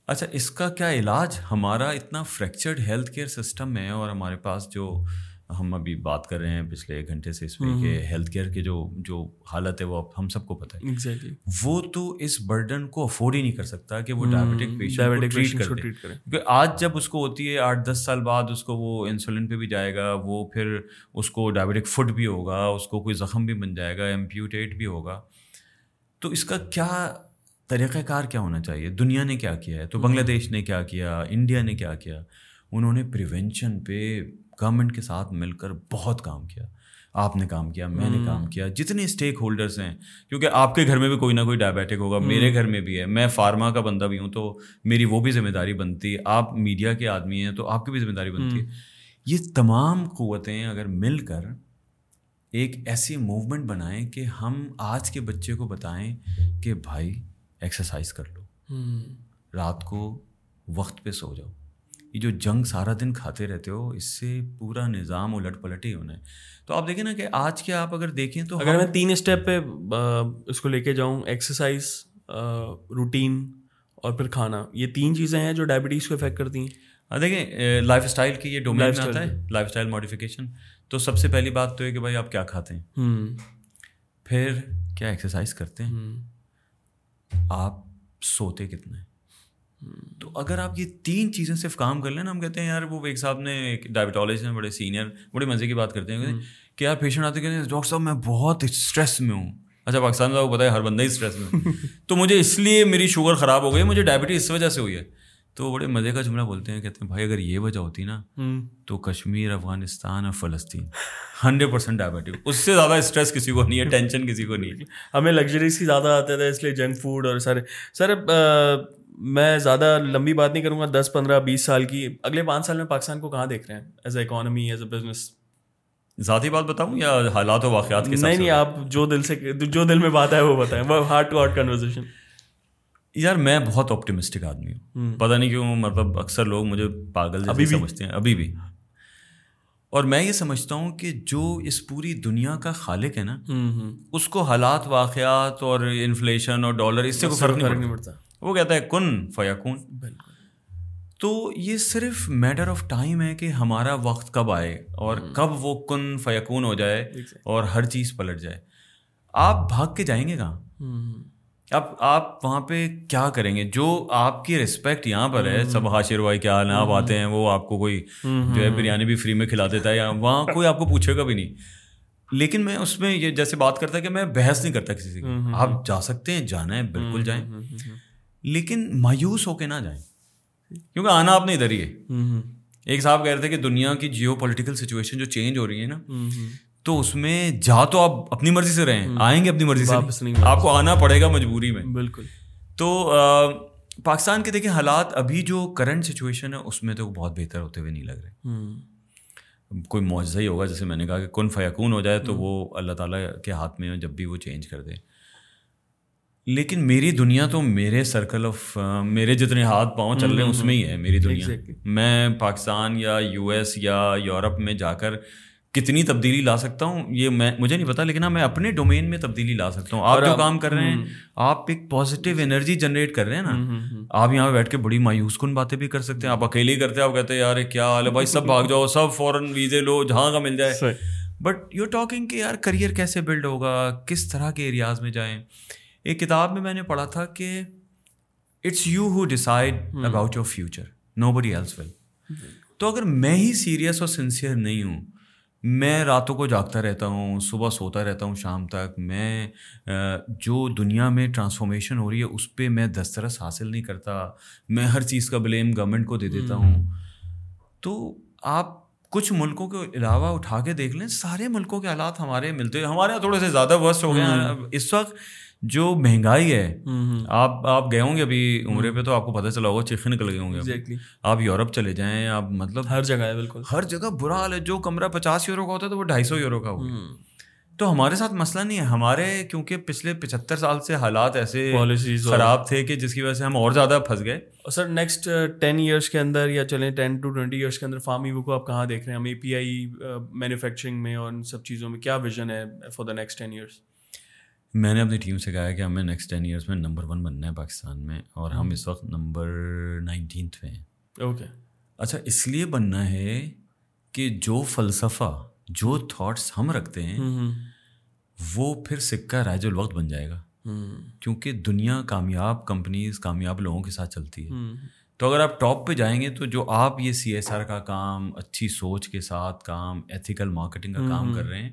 B: اچھا اس کا کیا علاج؟ ہمارا اتنا فریکچرڈ ہیلتھ کیئر سسٹم ہے اور ہمارے پاس جو ہم ابھی بات کر رہے ہیں پچھلے ایک گھنٹے سے اس پہ کہ ہیلتھ کیئر کے جو جو حالت ہے وہ ہم سب کو پتہ ہے۔ وہ تو اس برڈن کو افورڈ ہی نہیں کر سکتا کہ وہ ڈائبٹک پیشنٹ ٹریٹ کرے۔ کیونکہ آج جب اس کو ہوتی ہے آٹھ دس سال بعد اس کو وہ انسولن پہ بھی جائے گا وہ پھر اس کو ڈائبٹک فوڈ بھی ہوگا اس کو کوئی زخم بھی بن جائے گا ایمپیوٹیٹ بھی ہوگا۔ تو اس کا کیا طریقہ کار کیا ہونا چاہیے؟ دنیا نے کیا کیا ہے؟ تو بنگلہ دیش نے کیا کیا؟ انڈیا نے کیا کیا؟ انہوں نے پریونشن پہ گورنمنٹ کے ساتھ مل کر بہت کام کیا۔ آپ نے کام کیا میں نے کام کیا۔ جتنے اسٹیک ہولڈرس ہیں کیونکہ آپ کے گھر میں بھی کوئی نہ کوئی ڈائبیٹک ہوگا میرے گھر میں بھی ہے۔ میں فارما کا بندہ بھی ہوں تو میری وہ بھی ذمہ داری بنتی۔ ہے آپ میڈیا کے آدمی ہیں تو آپ کی بھی ذمہ داری بنتی ہے۔ یہ تمام قوتیں اگر مل کر ایک ایسی موومنٹ بنائیں کہ ہم آج کے بچے کو بتائیں کہ بھائی ایکسرسائز کر لو۔ رات کو وقت پہ سو جاؤ۔ یہ جو جنگ سارا دن کھاتے رہتے ہو اس سے پورا نظام الٹ پلٹ ہی ہونا ہے۔ تو آپ دیکھیں نا کہ آج کے آپ اگر دیکھیں تو
A: اگر میں تین اسٹیپ پہ اس کو لے کے جاؤں ایکسرسائز روٹین اور پھر کھانا یہ تین چیزیں ہیں جو ڈائبٹیز کو افیکٹ کرتی ہیں۔
B: دیکھیں لائف اسٹائل کی یہ ڈومین آتا ہے لائف اسٹائل ماڈیفکیشن تو سب سے پہلی بات تو ہے کہ بھائی آپ کیا کھاتے ہیں؟ پھر کیا ایکسرسائز کرتے ہیں؟ آپ سوتے کتنے تو اگر آپ یہ تین چیزیں صرف کام کر لیں نا ہم کہتے ہیں یار وہ ایک صاحب نے ایک ڈائبٹالوجسٹ ہیں بڑے سینئر بڑے مزے کی بات کرتے ہیں کہ یار پیشنٹ آتے کہتے ہیں ڈاکٹر صاحب میں بہت اسٹریس میں ہوں۔ اچھا پاکستان میں آپ کو پتا ہے ہر بندہ ہی اسٹریس میں *laughs* تو مجھے اس لیے میری شوگر خراب ہو گئی مجھے ڈائبٹیز اس وجہ سے ہوئی ہے۔ تو بڑے مزے کا جملہ بولتے ہیں کہتے ہیں بھائی اگر یہ وجہ ہوتی نا تو کشمیر افغانستان اور فلسطین۔ ہنڈریڈ پرسینٹ ڈائبٹیو اس سے زیادہ اسٹریس کسی کو نہیں ہے ٹینشن کسی کو نہیں ہے۔
A: ہمیں لگژریز کی زیادہ آتے تھے اس لیے جنک فوڈ اور سارے۔ سر میں زیادہ لمبی بات نہیں کروں گا دس پندرہ بیس سال کی۔ اگلے پانچ سال میں پاکستان کو کہاں دیکھ رہے ہیں؟ As a economy as a business
B: ذاتی بات بتاؤں یا حالات و واقعات
A: کے نہیں نہیں آپ جو دل سے جو دل میں بات ہے وہ بتائیں۔ ہارٹ ٹو ہارٹ کنورزیشن
B: یار میں بہت آپٹیمسٹک آدمی ہوں۔ پتہ نہیں کیوں مطلب اکثر لوگ مجھے پاگل ابھی سمجھتے ہیں۔ ابھی بھی۔ اور میں یہ سمجھتا ہوں کہ جو اس پوری دنیا کا خالق ہے نا اس کو حالات واقعات اور انفلیشن اور ڈالر اس سے کوئی فرق نہیں پڑتا۔ وہ کہتا ہے کن فیاکون بالکل۔ تو یہ صرف میٹر آف ٹائم ہے کہ ہمارا وقت کب آئے اور کب وہ کن فیکون ہو جائے اور ہر چیز پلٹ جائے۔ آپ بھاگ کے جائیں گے کہاں؟ اب آپ وہاں پہ کیا کریں گے؟ جو آپ کی رسپیکٹ یہاں پر ہے سب ہاشر بھائی کیا حال آپ آتے ہیں وہ آپ کو کوئی جو ہے بریانی بھی فری میں کھلا دیتا ہے یا وہاں کوئی آپ کو پوچھے گا بھی نہیں۔ لیکن میں اس میں یہ جیسے بات کرتا کہ میں بحث نہیں کرتا کسی سے۔ آپ جا سکتے ہیں جانا ہے بالکل جائیں۔ لیکن مایوس ہو کے نہ جائیں۔ کیونکہ آنا آپ نے ادھر ہی ہے۔ ایک صاحب کہہ رہے تھے کہ دنیا کی جیو پولیٹیکل سچویشن جو چینج ہو رہی ہے نا تو اس میں جا تو آپ اپنی مرضی سے رہیں آئیں گے اپنی مرضی سے۔ آپ کو آنا پڑے گا مجبوری میں۔
A: بالکل۔
B: تو پاکستان کے دیکھیں حالات ابھی جو کرنٹ سچویشن ہے اس میں تو بہت بہتر ہوتے ہوئے نہیں لگ رہے۔ کوئی معاوضہ ہی ہوگا جیسے میں نے کہا کہ کن فیقون ہو جائے تو وہ اللہ تعالیٰ کے ہاتھ میں جب بھی وہ چینج کر دے۔ لیکن میری دنیا تو میرے سرکل آف میرے جتنے ہاتھ پاؤں چل رہے ہیں اس میں ہی ہے میری دنیا۔ میں پاکستان یا یو ایس یا یورپ میں جا کر کتنی تبدیلی لا سکتا ہوں یہ میں مجھے نہیں پتا لیکن ہاں میں اپنے ڈومین میں تبدیلی لا سکتا ہوں۔ آپ جو کام کر رہے ہیں آپ ایک پازیٹیو انرجی جنریٹ کر رہے ہیں نا۔ آپ یہاں پہ بیٹھ کے بڑی مایوس کن باتیں بھی کر سکتے ہیں۔ آپ اکیلے ہی کرتے ہیں آپ کہتے ہیں یار کیا حال ہے بھائی؟ سب بھاگ جاؤ سب فوراً ویزے لو جہاں کا مل جائے۔ بٹ یو ٹاکنگ کہ یار کریئر کیسے بلڈ ہوگا؟ کس طرح کے ایریاز میں جائیں؟ ایک کتاب میں میں نے پڑھا تھا کہ it's you who decide about your future nobody else will. تو اگر میں ہی سیریس اور سنسیئر نہیں ہوں میں راتوں کو جاگتا رہتا ہوں صبح سوتا رہتا ہوں شام تک میں جو دنیا میں ٹرانسفارمیشن ہو رہی ہے اس پہ میں دسترس حاصل نہیں کرتا میں ہر چیز کا بلیم گورنمنٹ کو دے دیتا ہوں۔ تو آپ کچھ ملکوں کے علاوہ اٹھا کے دیکھ لیں سارے ملکوں کے حالات ہمارے ملتے ہمارے یہاں تھوڑے سے زیادہ ورسٹ ہو گئے ہیں۔ اس وقت جو مہنگائی ہے آپ آپ گئے ہوں گے ابھی عمرے پہ تو آپ کو پتہ چلا ہوگا چیخے نکل گئے ہوں گے آپ یورپ چلے جائیں آپ مطلب
A: ہر جگہ ہے بالکل۔
B: ہر جگہ برا حال ہے۔ جو کمرہ پچاس یورو کا ہوتا ہے تو وہ ڈھائی سو یورو کا ہوگا۔ تو ہمارے ساتھ مسئلہ نہیں ہے۔ ہمارے کیونکہ پچھلے پچہتر سال سے حالات ایسے خراب تھے کہ جس کی وجہ سے ہم اور زیادہ پھنس گئے۔
A: اور سر نیکسٹ ٹین ایئرس کے اندر یا چلیں ٹین ٹو ٹوینٹی ایئرس کے اندر فارم ایو کو آپ کہاں دیکھ رہے ہیں؟ ہم اے پی آئی مینوفیکچرنگ میں اور ان سب چیزوں میں کیا ویژن ہے for the next ten years
B: میں نے اپنی ٹیم سے کہا ہے کہ ہمیں نیکسٹ ٹین ایئرس میں نمبر ون بننا ہے پاکستان میں اور ہم اس وقت نمبر نائنٹینتھ پہ ہیں
A: اوکے
B: اچھا اس لیے بننا ہے کہ جو فلسفہ جو تھاٹس ہم رکھتے ہیں وہ پھر سکہ رائج الوقت بن جائے گا۔ کیونکہ دنیا کامیاب کمپنیز کامیاب لوگوں کے ساتھ چلتی ہے۔ تو اگر آپ ٹاپ پہ جائیں گے تو جو آپ یہ سی ایس آر کا کام اچھی سوچ کے ساتھ کام ایتھیکل مارکیٹنگ کا کام کر رہے ہیں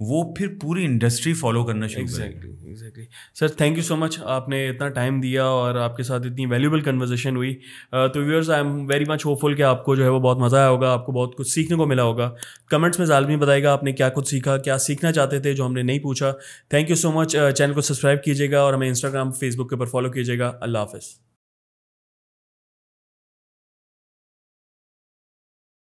B: وہ پھر پوری انڈسٹری فالو کرنا شروع
A: exactly exactly sir thank you so much آپ نے اتنا ٹائم دیا اور آپ کے ساتھ اتنی ویلیوبل کنورزیشن ہوئی۔ uh, تو viewers I am very much hopeful کہ آپ کو جو ہے وہ بہت مزہ آیا ہوگا، آپ کو بہت کچھ سیکھنے کو ملا ہوگا۔ کمنٹس میں ظالمی بتائے گا آپ نے کیا کچھ سیکھا، کیا سیکھنا چاہتے تھے جو ہم نے نہیں پوچھا۔ Thank you so much channel کو سبسکرائب کیجیے گا اور ہمیں انسٹاگرام فیس بک کے اوپر فالو کیجیے گا۔ اللہ حافظ۔